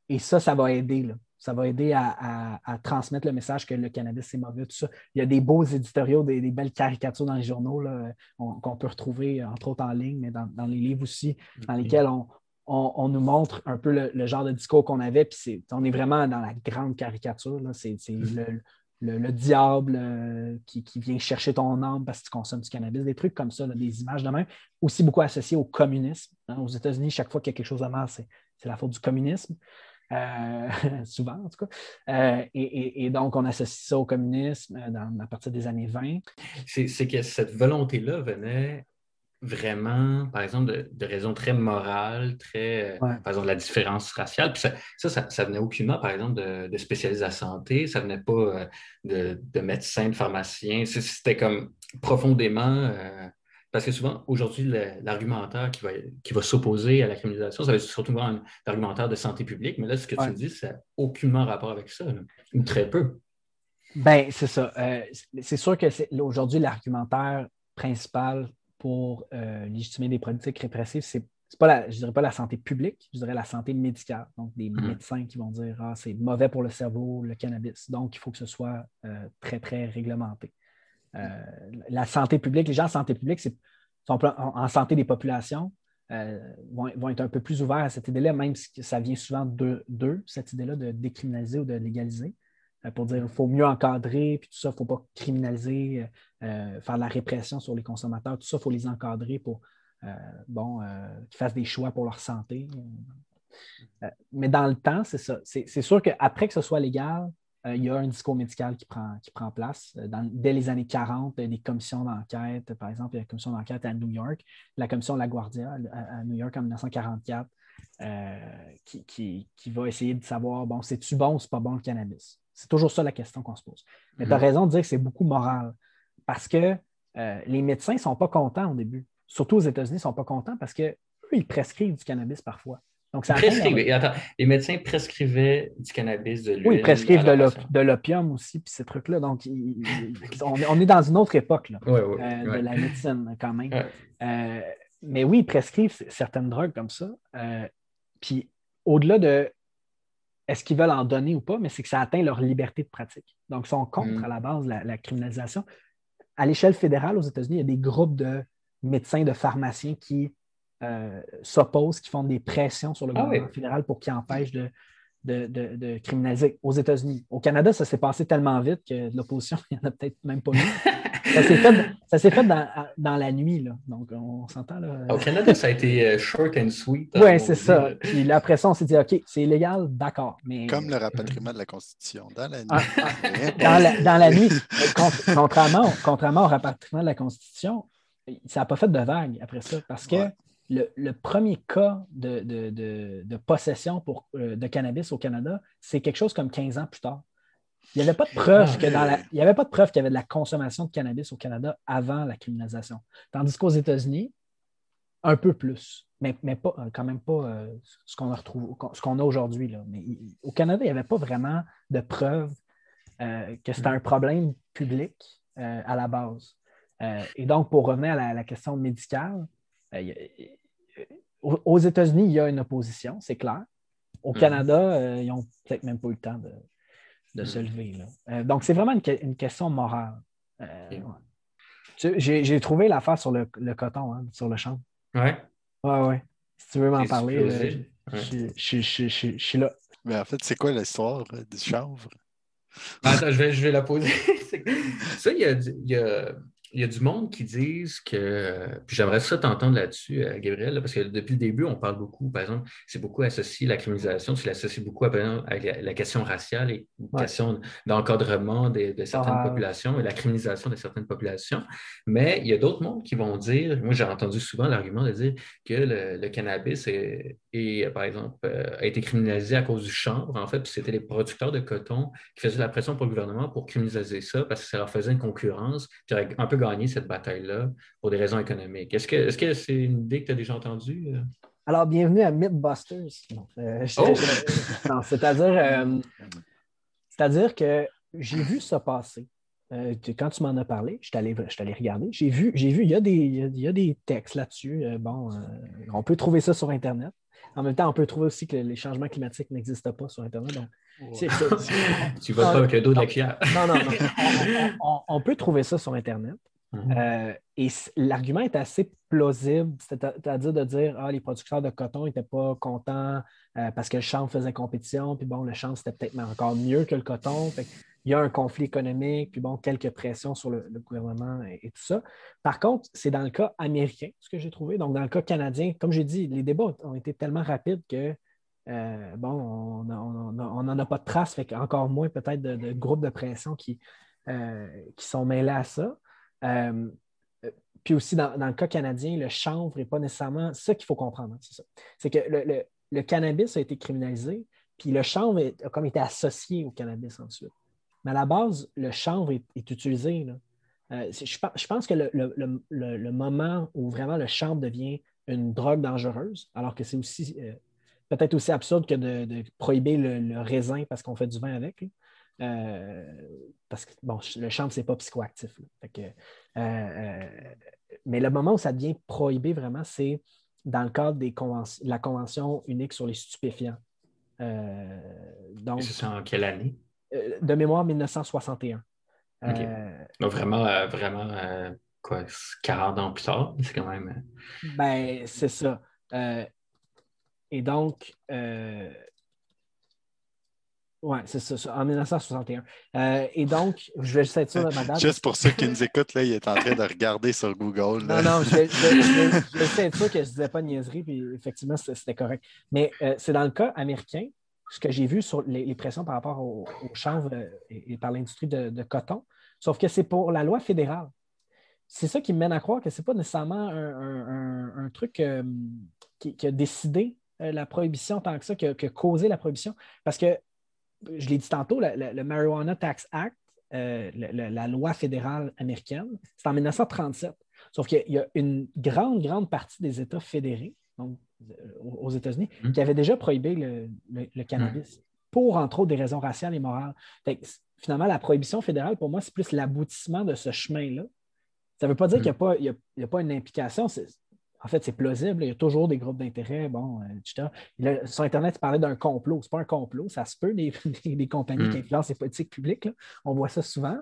et ça, ça va aider. Ça va aider à, transmettre le message que le cannabis, c'est mauvais, tout ça. Il y a des beaux éditoriaux, des, belles caricatures dans les journaux qu'on peut retrouver, entre autres en ligne, mais dans, dans les livres aussi, dans lesquels on, on, nous montre un peu le, genre de discours qu'on avait, puis on est vraiment dans la grande caricature. C'est le, diable euh, qui, vient chercher ton âme parce que tu consommes du cannabis, des trucs comme ça, des images de même, aussi beaucoup associées au communisme. Hein. Aux États-Unis, chaque fois qu'il y a quelque chose de mal, c'est la faute du communisme. Euh, souvent en tout cas. Euh, et, donc, on associe ça au communisme à partir des années 20. C'est que cette volonté-là venait vraiment, par exemple, de, raisons très morales, très, euh, par exemple, la différence raciale. Puis ça, ça, ça, venait aucunement, par exemple, de, spécialistes de la santé, ça venait pas euh, de, de, médecins, de pharmaciens. C'était comme profondément. Euh, parce que souvent, aujourd'hui, l'argumentaire qui va, qui va s'opposer à la criminalisation, ça va être surtout un argumentaire de santé publique. Mais là, ce que tu dis, ça n'a aucunement rapport avec ça, ou très peu. Ben, c'est ça. Euh, c'est sûr que aujourd'hui, l'argumentaire principal pour euh, légitimer des politiques répressives, c'est pas la, je dirais pas la santé publique, je dirais la santé médicale. Donc, des Mhm. médecins qui vont dire Ah, c'est mauvais pour le cerveau, le cannabis. Donc, il faut que ce soit euh, très, très réglementé. Euh, la santé publique, les gens en santé publique, en, santé des populations, euh, vont, vont être un peu plus ouverts à cette idée-là, même si ça vient souvent d'eux, d'eux, cette idée-là de décriminaliser ou de légaliser, euh, pour dire qu'il faut mieux encadrer, puis tout ça, il ne faut pas criminaliser, faire de la répression sur les consommateurs, tout ça, il faut les encadrer pour bon, qu'ils fassent des choix pour leur santé. Mais dans le temps, c'est ça. C'est sûr qu'après que ce soit légal, il y a un discours médical qui prend, qui prend place. Euh, dans- dès les années 40, il y a des commissions d'enquête. Par exemple, il y a une commission d'enquête à New York, la commission LaGuardia à, à New York en 1944, euh, qui, qui- qui va essayer de savoir, bon, c'est-tu bon ou c'est pas bon le cannabis? C'est toujours ça la question qu'on se pose. Mais tu as Mhm. raison de dire que c'est beaucoup moral parce que euh, les médecins ne sont pas contents au début. Surtout aux États-Unis, ils ne sont pas contents parce qu'eux, ils prescrivent du cannabis parfois. Donc, ça. Attends, les médecins prescrivaient du cannabis, de l'huile. oui, ils prescrivent de l'opium aussi, puis ces trucs-là. Donc, ils- ils- on, est- on est dans une autre époque là, Ouais, ouais, euh, ouais. de la médecine, quand même. Euh, mais oui, ils prescrivent certaines drogues comme ça. Euh, puis, au-delà de est-ce qu'ils veulent en donner ou pas, mais c'est que ça atteint leur liberté de pratique. Donc, ils sont contre Mm. à la base la, la criminalisation. À l'échelle fédérale, aux États-Unis, il y a des groupes de médecins, de pharmaciens qui euh, s'opposent, qui font des pressions sur le Ah gouvernement oui. fédéral pour qu'il empêche de, de, de- de criminaliser aux États-Unis. Au Canada, ça s'est passé tellement vite que de l'opposition, il n'y en a peut-être même pas eu. Ça s'est fait, ça s'est fait dans, dans la nuit, là. Donc, on s'entend là. Au Canada, ça a été euh, short and sweet. Oui, hein, c'est on ça. Puis là, après ça, on s'est dit, OK, c'est illégal, d'accord. Mais Comme le rapatriement de la Constitution. Dans la nuit. Ah, dans, la, passé. dans la nuit, contrairement, contrairement au rapatriement de la Constitution, ça n'a pas fait de vague après ça parce que Ouais. Le, le premier cas de, de- de- de possession pour, euh, de cannabis au Canada, c'est quelque chose comme 15 ans plus tard. Il n'y avait pas de preuve Ah, que dans la- il y avait pas de preuve qu'il y avait de la consommation de cannabis au Canada avant la criminalisation. Tandis qu'aux États-Unis, un peu plus, mais, mais pas, quand même pas euh, ce qu'on a retrouvé, ce qu'on a aujourd'hui. là. Mais il- au Canada, il n'y avait pas vraiment de preuves euh, que c'était un problème public euh, à la base. Euh, et donc, pour revenir à la, la question médicale, euh, aux, aux États-Unis, il y a une opposition, c'est clair. Au Mhm. Canada, euh, ils n'ont peut-être même pas eu le temps de, de se Mhm. lever. là. Euh, donc, c'est vraiment une, que- une question morale. Euh, ouais. J'ai trouvé l'affaire sur le, le coton, hein, sur le champ. Ouais. Ouais, ouais. Si tu veux m'en parler, euh, je, suis là. Mais en fait, c'est quoi l'histoire euh, du chanvre? Attends, je vais, je vais la poser. Ça, il y a, il y a- il y a du monde qui disent que. Puis j'aimerais ça t'entendre là-dessus, euh, Gabriel, parce que depuis le début, on parle beaucoup, par exemple, c'est beaucoup associé, la criminalisation, tu l'associes beaucoup à, par exemple, à la, question raciale et la Ouais. question d'encadrement de, de certaines Ah. populations et la criminalisation de certaines populations. Mais il y a d'autres mondes qui vont dire, moi j'ai entendu souvent l'argument de dire que le, le cannabis est, est, par exemple, euh, a été criminalisé à cause du chanvre, en fait, puis c'était les producteurs de coton qui faisaient la pression pour le gouvernement pour criminaliser ça parce que ça leur faisait une concurrence, un peu gagné cette bataille-là pour des raisons économiques. Est-ce que est-ce que c'est une idée que tu as déjà entendue? euh? Alors, bienvenue à Mythbusters. Euh, Oh! c'est-à-dire, euh, c'est-à-dire que j'ai vu ça passer. Euh, tu- quand tu m'en as parlé, je suis allé, regarder. J'ai vu, j'ai vu, il y a des, il y a- des textes là-dessus. Euh, bon, euh, on peut trouver ça sur Internet. En même temps, on peut trouver aussi que les changements climatiques n'existent pas sur Internet. Donc, c'est- c'est- Tu vas pas avec le dos de la non. cuillère. non, non, non. On, on- on peut trouver ça sur Internet. Mhm. Euh, et l'argument est assez plausible, c'est-à-dire de dire ah, les producteurs de coton n'étaient pas contents euh, parce que le chanvre faisait compétition, puis bon, le chanvre c'était peut-être encore mieux que le coton. Il y a un conflit économique, puis bon, quelques pressions sur le, gouvernement et, tout ça. Par contre, c'est dans le cas américain, ce que j'ai trouvé. Donc, dans le cas canadien, comme j'ai dit, les débats ont été tellement rapides que euh, bon, on n'en a pas de traces, fait encore moins peut-être de, groupes de pression qui, qui sont mêlés à ça. Euh, puis aussi, dans, le cas canadien, le chanvre n'est pas nécessairement ça qu'il faut comprendre. Hein, c'est ça. C'est que le, cannabis a été criminalisé, puis le chanvre a comme été associé au cannabis ensuite. Mais à la base, le chanvre est, utilisé. Euh, je, pense que le, moment où vraiment le chanvre devient une drogue dangereuse, alors que c'est aussi euh, peut-être aussi absurde que de prohiber le, raisin parce qu'on fait du vin avec. Parce que bon, le chanvre, ce n'est pas psychoactif. mais le moment où ça devient prohibé vraiment, c'est dans le cadre de la Convention unique sur les stupéfiants. donc, c'est en quelle année? de mémoire 1961. Donc vraiment, vraiment quoi, 40 ans plus tard, c'est quand même. Ben, c'est ça. et donc, oui, c'est ça, en 1961. Euh, et donc, je vais juste être sûr de ma date. Juste pour ceux qui nous écoutent, là, il est en train de regarder sur Google. Non, non, je vais, je, vais, être sûr que je ne disais pas de niaiserie, puis effectivement, c'était correct. Mais euh, c'est dans le cas américain, ce que j'ai vu sur les, pressions par rapport au, chanvre euh, et, par l'industrie de, coton, sauf que c'est pour la loi fédérale. C'est ça qui me mène à croire que ce n'est pas nécessairement un, truc qui, a décidé la prohibition tant que ça, qui a, qui a causé la prohibition. Parce que je l'ai dit tantôt, le, Marijuana Tax Act, euh, la loi fédérale américaine, c'est en 1937. Sauf qu'il y a une grande, grande partie des États fédérés, donc euh, aux États-Unis, mmh. qui avaient déjà prohibé le, cannabis pour, entre autres, des raisons raciales et morales. finalement, la prohibition fédérale, pour moi, c'est plus l'aboutissement de ce chemin-là. Ça ne veut pas dire mmh. qu'il n'y a, a, pas une implication en fait, c'est plausible. Il y a toujours des groupes d'intérêt, bon, euh, etc. sur Internet, il parlait d'un complot. Ce n'est pas un complot, ça se peut, des, des, compagnies qui hmm. influencent les politiques publiques. On voit ça souvent.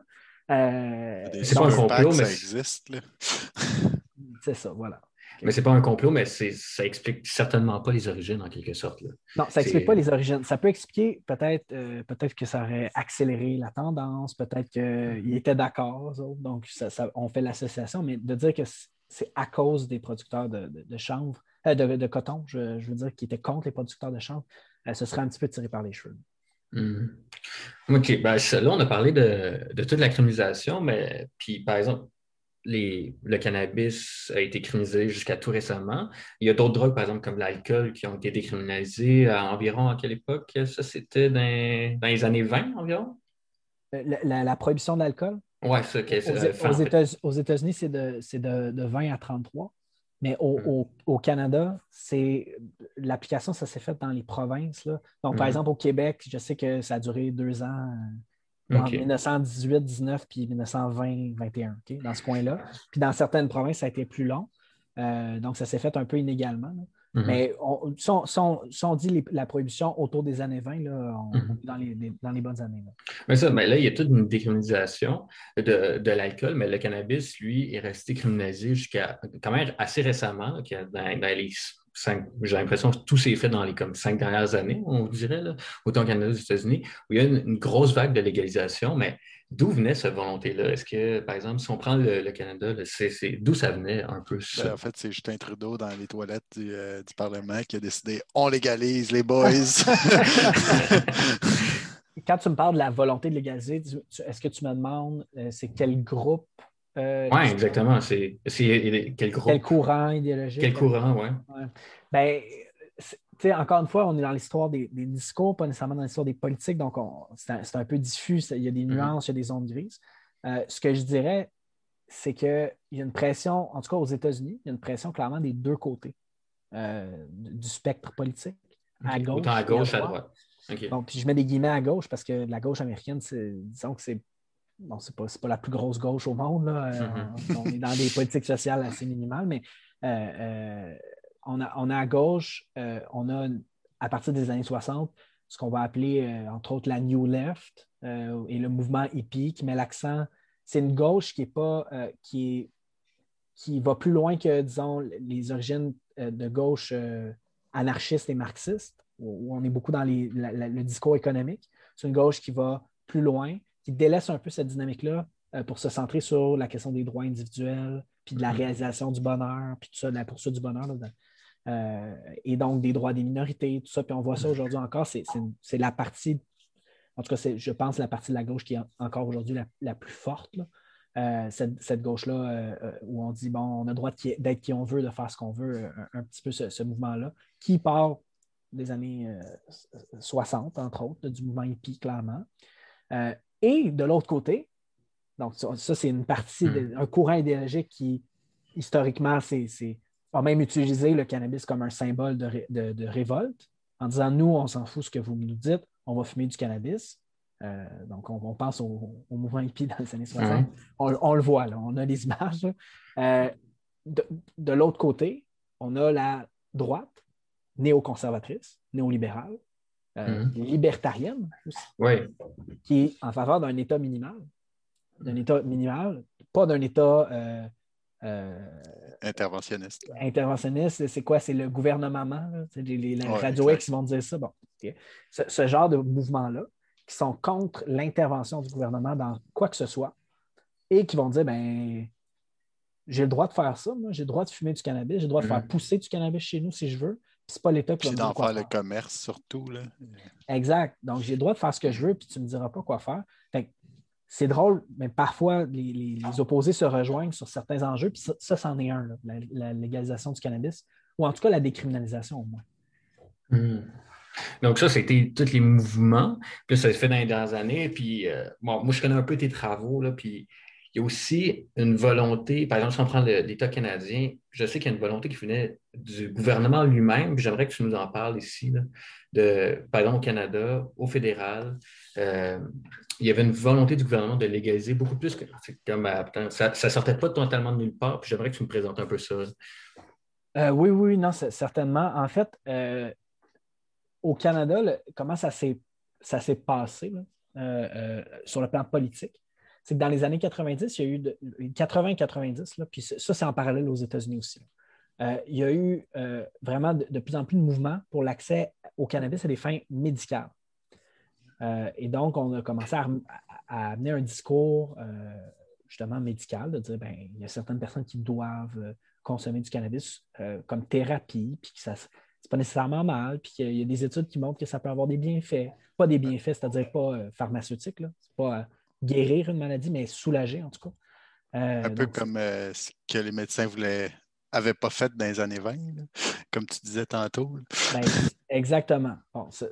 Euh, c'est pas un complot, mais ça existe. c'est ça, voilà. Mais c'est pas un complot, mais ça explique certainement pas les origines en quelque sorte. Non, ça explique pas les origines. Ça peut expliquer peut-être euh, peut-être que ça aurait accéléré la tendance, peut-être qu'ils étaient d'accord, donc on fait l'association, mais de dire que c'est à cause des producteurs de, chanvre, euh, de, coton, je, veux dire, qui étaient contre les producteurs de chanvre, euh, ce serait un petit peu tiré par les cheveux. Mm-hmm. OK. Ben, là, on a parlé de, toute la criminalisation, mais puis, par exemple, le cannabis a été criminalisé jusqu'à tout récemment. Il y a d'autres drogues, par exemple, comme l'alcool, qui ont été décriminalisées à environ à quelle époque? Ça, c'était dans, les années 20 environ? Euh, la prohibition de l'alcool? Oui, ça. aux, États-Unis, c'est de, 20 à 33. Mais au, hmm. Canada, c'est l'application, ça s'est fait dans les provinces. Donc, par hmm. exemple, au Québec, je sais que ça a duré deux ans, euh, en 1918, 19 puis 1920, 21, dans ce coin-là. Puis dans certaines provinces, ça a été plus long. Euh, donc, ça s'est fait un peu inégalement. Mhm. Mais si, on, dit la prohibition autour des années 20, là, on, mhm. dans, les, bonnes années. Mais ça, mais là, il y a toute une décriminalisation de, l'alcool, mais le cannabis, lui, est resté criminalisé jusqu'à quand même assez récemment, dans, les j'ai l'impression que tout s'est fait dans les comme, cinq dernières années, on dirait, là, autant au Canada aux États-Unis, où il y a une, grosse vague de légalisation, mais D'où venait cette volonté-là? Est-ce que, par exemple, si on prend le, Canada, c'est, d'où ça venait un peu ben, en fait, c'est Justin Trudeau dans les toilettes euh, du, Parlement qui a décidé on légalise les boys. Quand tu me parles de la volonté de légaliser, est-ce que tu me demandes euh, c'est quel groupe? Euh, oui, exactement. C'est, quel groupe? Quel courant idéologique? Quel courant, oui. Ouais. Ben, encore une fois, on est dans l'histoire des, discours, pas nécessairement dans l'histoire des politiques, donc c'est un, peu diffus, il y a des mm-hmm. nuances, il y a des zones grises. Euh, ce que je dirais, c'est qu'il y a une pression, en tout cas aux États-Unis, il y a une pression clairement des deux côtés euh, du spectre politique, à gauche. Autant à gauche, à droite. puis je mets des guillemets à gauche parce que la gauche américaine, disons que c'est bon, c'est pas, pas la plus grosse gauche au monde. Là. Mm-hmm. on, est dans des politiques sociales assez minimales, mais euh, on a, à gauche, euh, on a à partir des années 60 ce qu'on va appeler, euh, entre autres, la New Left euh, et le mouvement hippie qui met l'accent. C'est une gauche qui est pas qui est qui va plus loin que, disons, les origines de gauche anarchistes et marxistes, où, on est beaucoup dans le discours économique. C'est une gauche qui va plus loin, qui délaisse un peu cette dynamique-là pour se centrer sur la question des droits individuels, puis de la mm-hmm. réalisation du bonheur, puis tout ça, de la poursuite du bonheur euh, et donc des droits des minorités, tout ça. Puis on voit ça aujourd'hui encore, c'est la partie, en tout cas, je pense, la partie de la gauche qui est encore aujourd'hui la, plus forte. Euh, cette, gauche-là, euh, où on dit, bon, on a le droit d'être qui on veut, de faire ce qu'on veut, un, petit peu ce, mouvement-là, qui part des années 60, entre autres, du mouvement hippie, clairement. et de l'autre côté, donc ça, c'est une partie, hmm. un courant idéologique qui, historiquement, c'est a même utilisé le cannabis comme un symbole de, révolte en disant Nous, on s'en fout ce que vous nous dites, on va fumer du cannabis. donc, on, pense au, mouvement hippie dans les années 60. On, le voit, là, on a les images. de, l'autre côté, on a la droite néoconservatrice, néolibérale, mhm. libertarienne aussi, qui est en faveur d'un État minimal. D'un État minimal, pas d'un État euh, interventionniste. Interventionniste, c'est quoi? C'est le gouvernement, c'est les, les radio X qui vont dire ça. Bon, ce, genre de mouvements-là qui sont contre l'intervention du gouvernement dans quoi que ce soit et qui vont dire ben j'ai le droit de faire ça, moi, j'ai le droit de fumer du cannabis, j'ai le droit de faire mm-hmm. pousser du cannabis chez nous si je veux. C'est pas l'État qui va me dire faire le commerce surtout. Là. Exact. Donc, j'ai le droit de faire ce que je veux, puis tu ne me diras pas quoi faire c'est drôle, mais parfois, les, opposés se rejoignent sur certains enjeux, puis ça, c'en est un, la, légalisation du cannabis, ou en tout cas la décriminalisation au moins. Hmm. Donc, ça, c'était tous les mouvements. Puis ça s'est fait dans les dernières années. Puis, euh, moi, je connais un peu tes travaux, là, puis il y a aussi une volonté, par exemple, si on prend l'État canadien, je sais qu'il y a une volonté qui venait du gouvernement lui-même, j'aimerais que tu nous en parles ici, de, par exemple, au Canada, au fédéral, euh, il y avait une volonté du gouvernement de légaliser beaucoup plus que comme euh, ça ne sortait pas totalement de nulle part. Puis j'aimerais que tu me présentes un peu ça. Euh, oui, oui, non, certainement. En fait, au Canada, comment ça s'est passé sur le plan politique? C'est que dans les années 90, il y a eu 80-90, puis ça, c'est en parallèle aux États-Unis aussi. il y a eu vraiment de, plus en plus de mouvements pour l'accès au cannabis à des fins médicales. Euh, et donc, on a commencé à, amener un discours euh, justement médical, de dire ben, il y a certaines personnes qui doivent euh, consommer du cannabis comme thérapie, puis que ça c'est pas nécessairement mal, puis qu'il y a des études qui montrent que ça peut avoir des bienfaits. Pas des bienfaits, c'est-à-dire pas pharmaceutiques, c'est pas guérir une maladie, mais soulager en tout cas. un peu comme ce que les médecins voulaient n'avaient pas fait dans les années 20, comme tu disais tantôt. Ben, exactement. c'est,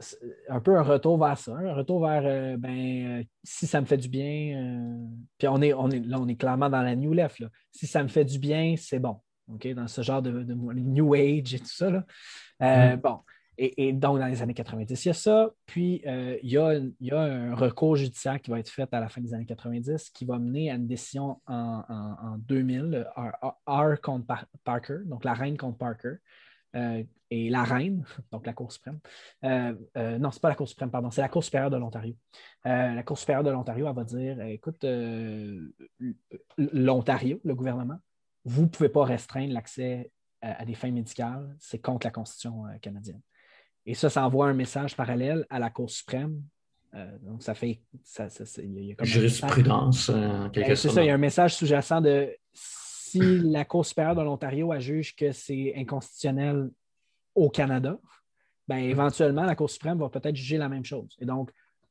un peu un retour vers ça, un retour vers euh, ben, euh, si ça me fait du bien, euh, puis on est, on est, là, on est clairement dans la New Left. Là. Si ça me fait du bien, c'est bon. OK? Dans ce genre de, New Age et tout ça. Là. Mm. Bon. Et, donc, dans les années 90, il y a ça. Puis, euh, il, y a, un recours judiciaire qui va être fait à la fin des années 90 qui va mener à une décision en, 2000, R, contre Parker, donc la reine contre Parker. Euh, et la reine, donc la Cour suprême. Euh, non, ce n'est pas la Cour suprême, pardon, c'est la Cour supérieure de l'Ontario. la Cour supérieure de l'Ontario, va dire écoute, l'Ontario, le gouvernement, vous ne pouvez pas restreindre l'accès à des fins médicales, c'est contre la Constitution canadienne. Et ça, ça envoie un message parallèle à la Cour suprême. Euh, donc, ça fait. Ça, y a comme Jurisprudence, euh, en quelque ben, C'est ça, il y a un message sous-jacent de si la Cour supérieure de l'Ontario juge que c'est inconstitutionnel au Canada, ben, éventuellement, la Cour suprême va peut-être juger la même chose. Et donc,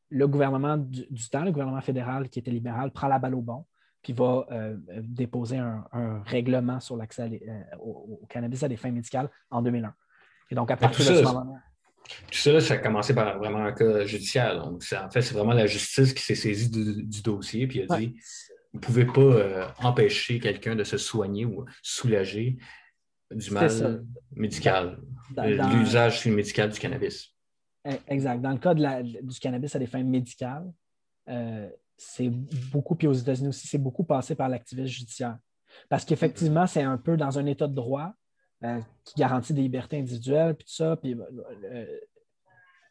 le gouvernement du, temps, le gouvernement fédéral qui était libéral, prend la balle au bon, puis va euh, déposer un, règlement sur l'accès au, cannabis à des fins médicales en 2001. Et donc, à partir de ce moment-là. Tout ça, ça a commencé par vraiment un cas judiciaire. Donc, en fait, c'est vraiment la justice qui s'est saisie du, dossier puis a dit vous ne pouvez pas euh, empêcher quelqu'un de se soigner ou soulager du mal médical, l'usage médical du cannabis. Eh, exact. Dans le cas du cannabis à des fins médicales, euh, c'est beaucoup, puis aux États-Unis aussi, c'est beaucoup passé par l'activisme judiciaire. Parce qu'effectivement, c'est un peu dans un état de droit, euh, qui garantit des libertés individuelles, puis tout ça, puis euh, euh,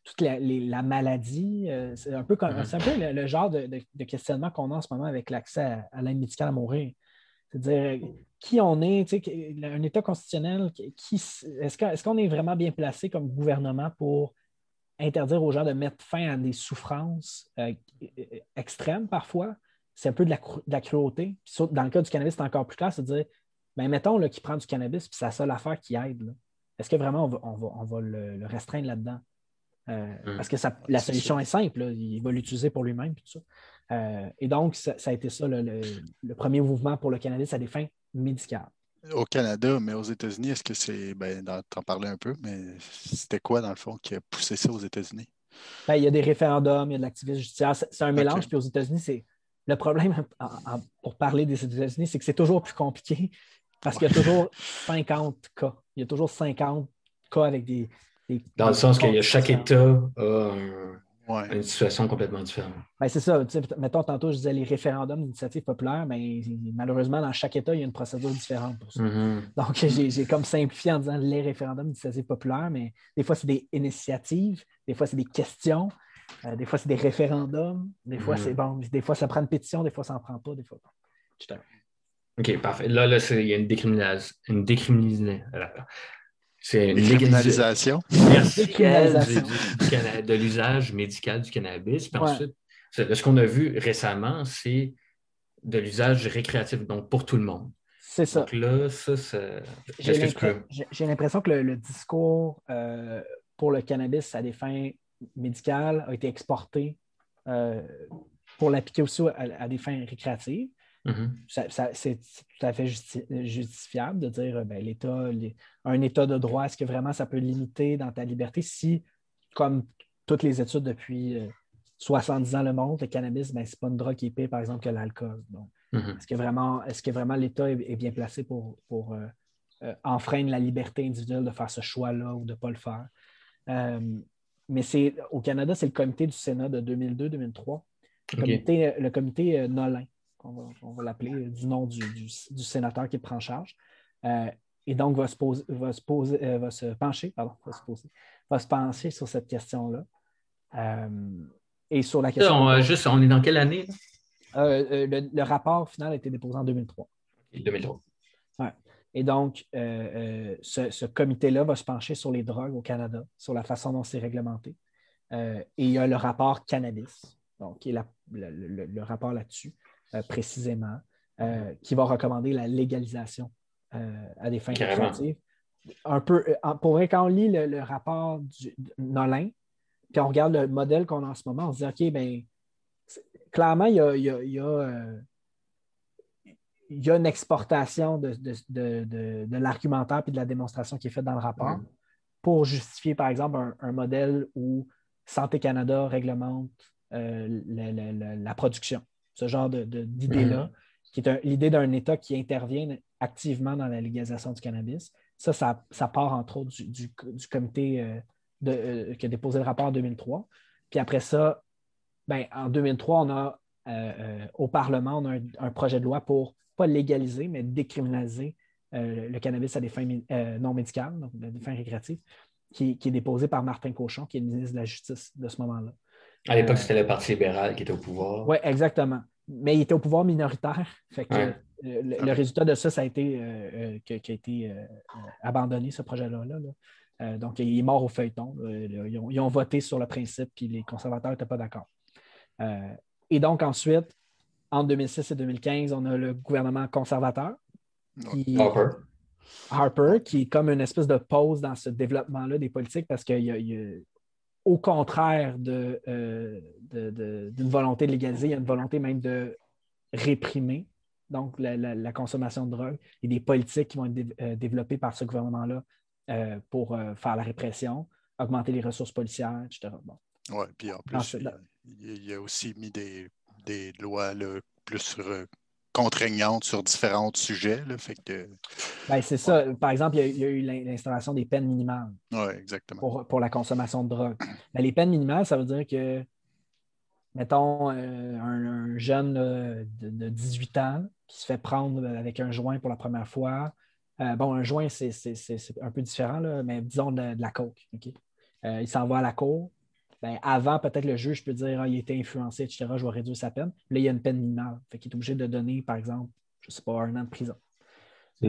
toute la, maladie. c'est un peu, comme, mm-hmm. le, genre de, questionnement qu'on a en ce moment avec l'accès à, l'aide médicale à mourir. C'est-à-dire qui on est, un État constitutionnel, qui, est-ce qu'on est vraiment bien placé comme gouvernement pour interdire aux gens de mettre fin à des souffrances extrêmes parfois? C'est un peu de la, cruauté. dans le cas du cannabis, c'est encore plus clair, c'est-à-dire mais mettons qu'il prend du cannabis, puis c'est la seule affaire qui aide. Est-ce que vraiment on va, le, restreindre là-dedans? Euh, hum. Parce que la solution est simple, il va l'utiliser pour lui-même. Euh, et donc, ça, a été ça le, premier mouvement pour le cannabis à des fins médicales. Au Canada, mais aux États-Unis, est-ce que c'est. Ben, t'en parlais un peu, mais c'était quoi, dans le fond, qui a poussé ça aux États-Unis? Ben, il y a des référendums, il y a de l'activisme judiciaire. C'est un mélange. Puis aux États-Unis, c'est. Le problème, pour parler des États-Unis, c'est que c'est toujours plus compliqué parce qu'il y a toujours 50 cas. Il y a toujours 50 cas avec des. Dans le sens que chaque État a une situation complètement différente. Ben, c'est ça. Mettons, tantôt, je disais les référendums d'initiative populaire, mais malheureusement, dans chaque État, il y a une procédure différente pour ça. Mm-hmm. Donc, j'ai comme simplifié en disant les référendums d'initiative populaire, mais des fois, c'est des initiatives, des fois, c'est des questions, euh, des fois, c'est des référendums, des fois, Mm-hmm. c'est bon, des fois, ça prend une pétition, des fois, ça n'en prend pas, des fois. pas. OK, parfait. Là, là il y a une décriminalisation. Une décriminalisation. C'est une Décriminalisation. Merci. De l'usage médical du cannabis. Puis Ouais. ensuite, ce qu'on a vu récemment, c'est de l'usage récréatif, donc pour tout le monde. C'est ça. Donc là, ça, ça... J'ai Qu'est-ce que tu l'impre- peux? j'ai- j'ai l'impression que le, le discours euh, pour le cannabis à des fins médicales a été exporté euh, pour l'appliquer aussi à, à des fins récréatives. Mhm. Ça- ça- c'est tout à fait justi- justifiable de dire euh, ben, l'État, un État de droit, est-ce que vraiment ça peut limiter dans ta liberté si, comme toutes les études depuis euh, 70 ans le montrent, le cannabis, ben, ce n'est pas une drogue qui est pire, par exemple, que l'alcool. Donc, Mhm. est-ce que vraiment, est-ce que vraiment l'État est, est bien placé pour, pour euh, euh, enfreindre la liberté individuelle de faire ce choix-là ou de ne pas le faire? Euh, mais c'est au Canada, c'est le comité du Sénat de 2002-2003, le comité, le comité euh, Nolin, on va, l'appeler euh, du nom du, du- du sénateur qui prend en charge. Euh, et donc, va se, poser, va se, poser, euh, va se pencher, pardon, va se poser, va se pencher sur cette question-là. Euh, et sur la question. on, juste, on est dans quelle année? le, le rapport final a été déposé en 2003. 2003. Et donc, ce, ce comité-là va se pencher sur les drogues au Canada, sur la façon dont c'est réglementé. Et il y a le rapport cannabis, donc qui est la- le, le- le rapport là-dessus, précisément, euh, qui va recommander la légalisation euh, à des fins récréatives. Un peu, euh, pour vrai, quand on lit le, le rapport du, de Nolin, puis on regarde le modèle qu'on a en ce moment, on se dit, OK, bien, clairement, il y a, il y a- il y a, euh, il y a une exportation de, de, de- de- l'argumentaire et de la démonstration qui est faite dans le rapport Mhm. pour justifier, par exemple, un, un modèle où Santé Canada réglemente euh, la production. Ce genre de- de- d'idée-là, qui est l'idée d'un État qui intervient activement dans la légalisation du cannabis. Ça, ça, ça part entre autres du, du- du comité euh, de- euh, qui a déposé le rapport en 2003. Puis après ça, ben, en 2003, on a euh, au Parlement, on a un, un projet de loi pour pas légaliser, mais décriminaliser le cannabis à des fins non médicales, donc des fins récréatives, qui, qui est déposé par Martin Cochon, qui est le ministre de la Justice de ce moment-là. À l'époque, Euh, c'était le Parti libéral qui était au pouvoir. Oui, exactement. Mais il était au pouvoir minoritaire. Fait que, Ouais. euh, le, résultat de ça, ça a été euh, qui a été abandonné, ce projet-là. là, là. Euh, donc, il est mort au feuilleton. là. Ils, ont, ils ont voté sur le principe, puis les conservateurs n'étaient pas d'accord. Euh, et donc, ensuite, en 2006 et 2015, on a le gouvernement conservateur, qui, Harper. Harper, qui est comme une espèce de pause dans ce développement-là des politiques parce qu'il y y a- au contraire de, euh, de- de- d'une volonté de légaliser, il y a une volonté même de réprimer donc la, la- la consommation de drogue. A des politiques qui vont être dé- euh, développées par ce gouvernement-là euh, pour euh, faire la répression, augmenter les ressources policières, etc. Bon. Oui, puis en plus, il- il a aussi mis des, des lois là, plus contraignantes sur différents sujets. Là, fait que, Ben, c'est ça. Par exemple, il y a, il y a eu l'in- l'instauration des peines minimales. ouais, exactement. pour, pour la consommation de drogue. Ben, les peines minimales, ça veut dire que, mettons, euh, un, un jeune là, de, de 18 ans qui se fait prendre avec un joint pour la première fois. euh, bon, un joint, c'est un peu différent, là, mais disons de, de la coke. OK? Euh, il s'en va à la cour. Ben, avant, peut-être le juge peut dire ah, il été influencé, etc. Je vais réduire sa peine. Là, il y a une peine minimale. Fait qu'il est obligé de donner, par exemple, je ne sais pas, un an de prison.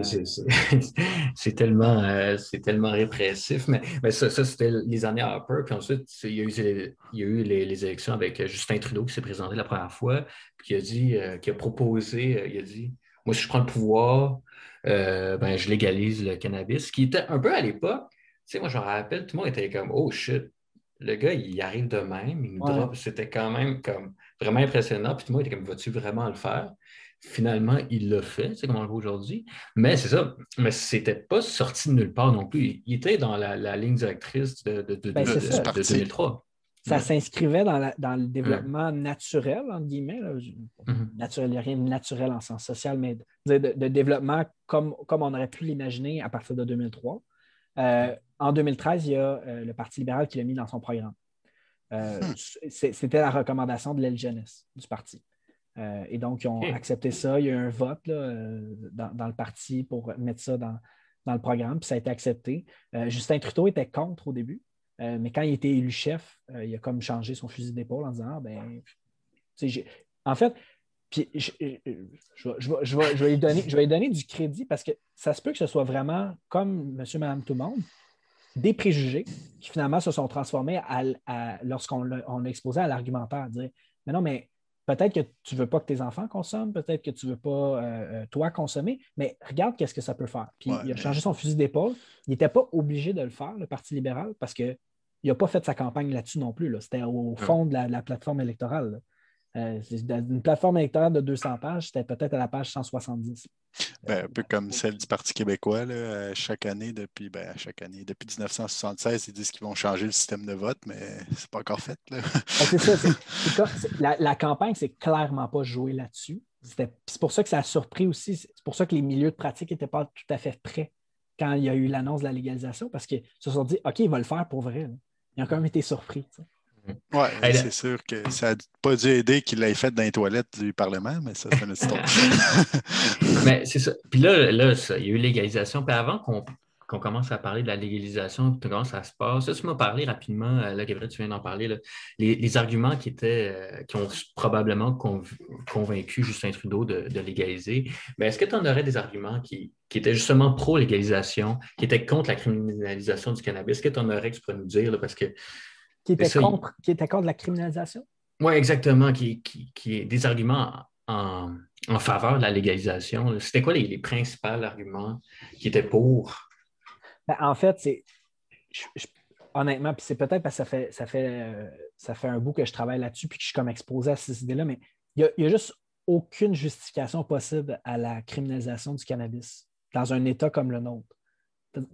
C'est- tellement, euh, tellement répressif. Mais, mais ça, ça, c'était les années Harper. Puis ensuite, il y a eu, il y a eu les, les élections avec euh, Justin Trudeau qui s'est présenté la première fois, puis qui a dit, euh, qui a proposé, euh, il a dit Moi, si je prends le pouvoir, ben, je légalise le cannabis. Qui était un peu à l'époque, tu sais, moi, je me rappelle, tout le monde était comme Oh shit, le gars, il arrive de même, il nous Ouais. drop. C'était quand même comme vraiment impressionnant. Puis le monde était comme Vas-tu vraiment le faire? Finalement, il l'a fait, c'est comme on le voit aujourd'hui. Mais c'est ça, mais c'était pas sorti de nulle part non plus. Il était dans la, la ligne directrice de, de, de, Ben, de- c'est de- ça. 2003. S'inscrivait dans, la- dans le développement naturel, entre guillemets. là. Mhm. naturel, il n'y a rien de naturel en sens social, mais de, de- de développement comme, comme on aurait pu l'imaginer à partir de 2003. Euh, en 2013, il y a euh, le Parti libéral qui l'a mis dans son programme. Euh, c'était la recommandation de l'aile jeunesse du parti. Et donc, ils ont accepté ça. Il y a eu un vote dans, le parti pour mettre ça dans, le programme, puis ça a été accepté. Justin Trudeau était contre au début, mais quand il était élu chef, il a comme changé son fusil d'épaule en disant ah, ben, en fait, puis je, vais, lui donner, je vais donner du crédit parce que ça se peut que ce soit vraiment comme monsieur, madame, tout le monde, des préjugés qui finalement se sont transformés lorsqu'on l'a exposé à l'argumentaire. Dire Mais non, mais peut-être que tu ne veux pas que tes enfants consomment, peut-être que tu ne veux pas euh, euh, toi consommer, mais regarde qu'est-ce que ça peut faire. Puis il a changé son fusil d'épaule. Il n'était pas obligé de le faire, le Parti libéral, parce qu'il n'a pas fait sa campagne là-dessus non plus. C'était au fond de la, plateforme électorale. Euh, une plateforme électorale de 200 pages, c'était peut-être à la page 170. Ben, un peu comme celle du Parti québécois, chaque année, depuis ben, chaque année, depuis 1976, ils disent qu'ils vont changer le système de vote, mais c'est pas encore fait. Ben, c'est ça. la, campagne, c'est clairement pas joué là-dessus. C'est pour ça que ça a surpris aussi. C'est pour ça que les milieux de pratique n'étaient pas tout à fait prêts quand il y a eu l'annonce de la légalisation, parce qu'ils se sont dit OK, il va le faire pour vrai. Ils ont quand même été surpris. Oui, c'est sûr que ça n'a pas dû aider qu'il l'ait fait dans les toilettes du Parlement, mais ça, c'est une histoire. mais c'est ça. Puis là, là il y a eu légalisation. Puis avant qu'on commence à parler de la légalisation, comment ça se passe. Tu m'as parlé rapidement, euh, là, Gabriel, tu viens d'en parler, les, arguments qui étaient, euh, qui ont probablement convaincu Justin Trudeau de, légaliser. Mais est-ce que tu en aurais des arguments qui, étaient justement pro-légalisation, qui étaient contre la criminalisation du cannabis? Est-ce que tu en aurais que tu pourrais nous dire? parce que qui était, contre, qui était contre la criminalisation? Oui, exactement, qui, qui, est des arguments en, faveur de la légalisation. C'était quoi les, principaux arguments qui étaient pour? Ben, en fait, c'est honnêtement, puis c'est peut-être parce que ça fait, ça, fait, euh, ça fait un bout que je travaille là-dessus puis que je suis comme exposé à ces idées-là, mais il n'y a, juste aucune justification possible à la criminalisation du cannabis dans un État comme le nôtre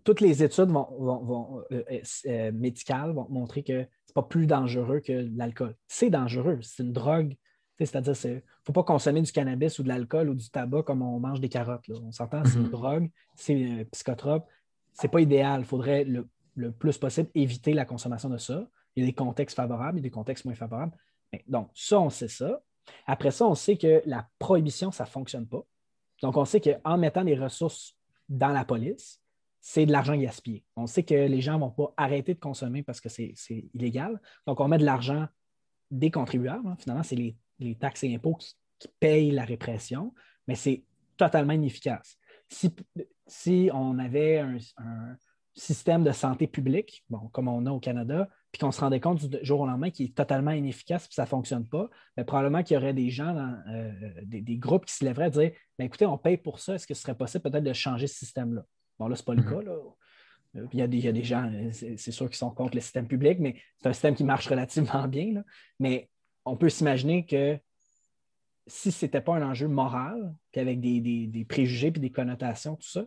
toutes les études vont, euh, euh, médicales vont montrer que ce n'est pas plus dangereux que l'alcool. C'est dangereux, c'est une drogue. C'est-à-dire, il ne faut pas consommer du cannabis ou de l'alcool ou du tabac comme on mange des carottes. On s'entend, c'est une mhm. drogue, c'est un psychotrope. Ce n'est pas idéal. Il faudrait le, plus possible éviter la consommation de ça. Il y a des contextes favorables et des contextes moins favorables. Donc, ça, on sait ça. Après ça, on sait que la prohibition, ça ne fonctionne pas. Donc, on sait qu'en mettant des ressources dans la police, c'est de l'argent gaspillé. On sait que les gens ne vont pas arrêter de consommer parce que c'est illégal. Donc, on met de l'argent des contribuables. Hein. Finalement, c'est les, taxes et impôts qui, payent la répression, mais c'est totalement inefficace. Si, on avait un, système de santé publique, bon, comme on a au Canada, puis qu'on se rendait compte du jour au lendemain qu'il est totalement inefficace, puis ça ne fonctionne pas, mais probablement qu'il y aurait des gens, euh, des, groupes qui se lèveraient à dire ben, écoutez, on paye pour ça, est-ce que ce serait possible peut-être de changer ce système-là? Bon, là, ce n'est pas le mhm. cas. Euh, il, y a des, il, y a des, gens, euh, c'est sûr, qui sont contre le système public, mais c'est un système qui marche relativement bien. Mais on peut s'imaginer que si ce n'était pas un enjeu moral, puis avec des, préjugés et des connotations, tout ça,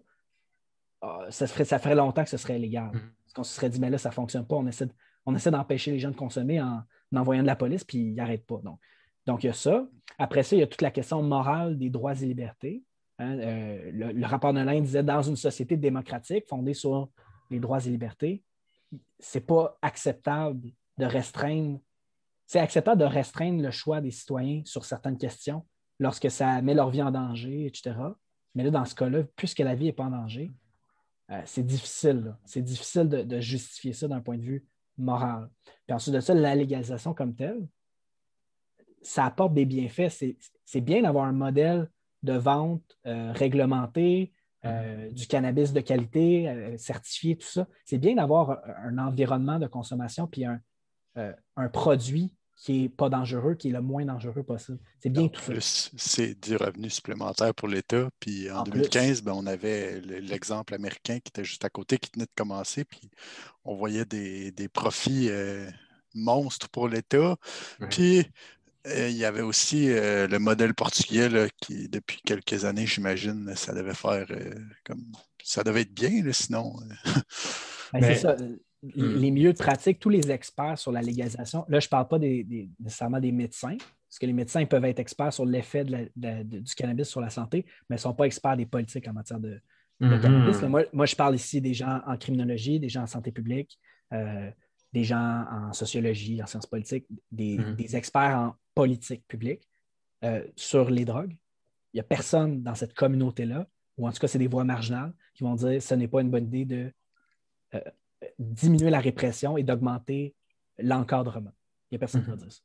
ah, ça, ferait, ça ferait longtemps que ce serait illégal. Mhm. Parce qu'on se serait dit, mais là, ça ne fonctionne pas. On essaie, on essaie d'empêcher les gens de consommer en, envoyant de la police, puis ils n'arrêtent pas. Donc, donc, il y a ça. Après ça, il y a toute la question morale des droits et libertés. Hein, euh, le, rapport de l'Inde disait dans une société démocratique fondée sur les droits et libertés, c'est pas acceptable de restreindre. C'est acceptable de restreindre le choix des citoyens sur certaines questions lorsque ça met leur vie en danger, etc. Mais là, dans ce cas-là, puisque la vie n'est pas en danger, euh, c'est difficile. C'est difficile de, de, justifier ça d'un point de vue moral. Puis ensuite de ça, la légalisation comme telle, ça apporte des bienfaits. C'est bien d'avoir un modèle de vente euh, réglementée, euh, mm-hmm. du cannabis de qualité, euh, certifié, tout ça. C'est bien d'avoir un, environnement de consommation puis un, produit qui n'est pas dangereux, qui est le moins dangereux possible. C'est bien tout ça. C'est du revenu supplémentaire pour l'État. Puis en, 2015, ben, on avait l'exemple américain qui était juste à côté, qui tenait de commencer. Puis on voyait des, profits monstres pour l'État. Puis il y avait aussi euh, le modèle portugais qui, depuis quelques années, j'imagine, ça devait faire euh, comme ça devait être bien, sinon. Euh. Ben, c'est ça. Hmm. Les milieux de pratique, tous les experts sur la légalisation, là, je ne parle pas nécessairement des médecins, parce que les médecins peuvent être experts sur l'effet du cannabis sur la santé, mais ils ne sont pas experts des politiques en matière de, mm-hmm. cannabis. moi, je parle ici des gens en criminologie, des gens en santé publique, des gens en sociologie, en sciences politiques, des, Mhm. des experts en politique publique euh, sur les drogues. Il n'y a personne dans cette communauté-là, ou en tout cas, c'est des voix marginales, qui vont dire ce n'est pas une bonne idée de euh, diminuer la répression et d'augmenter l'encadrement. Il n'y a personne qui va Mhm. dire ça.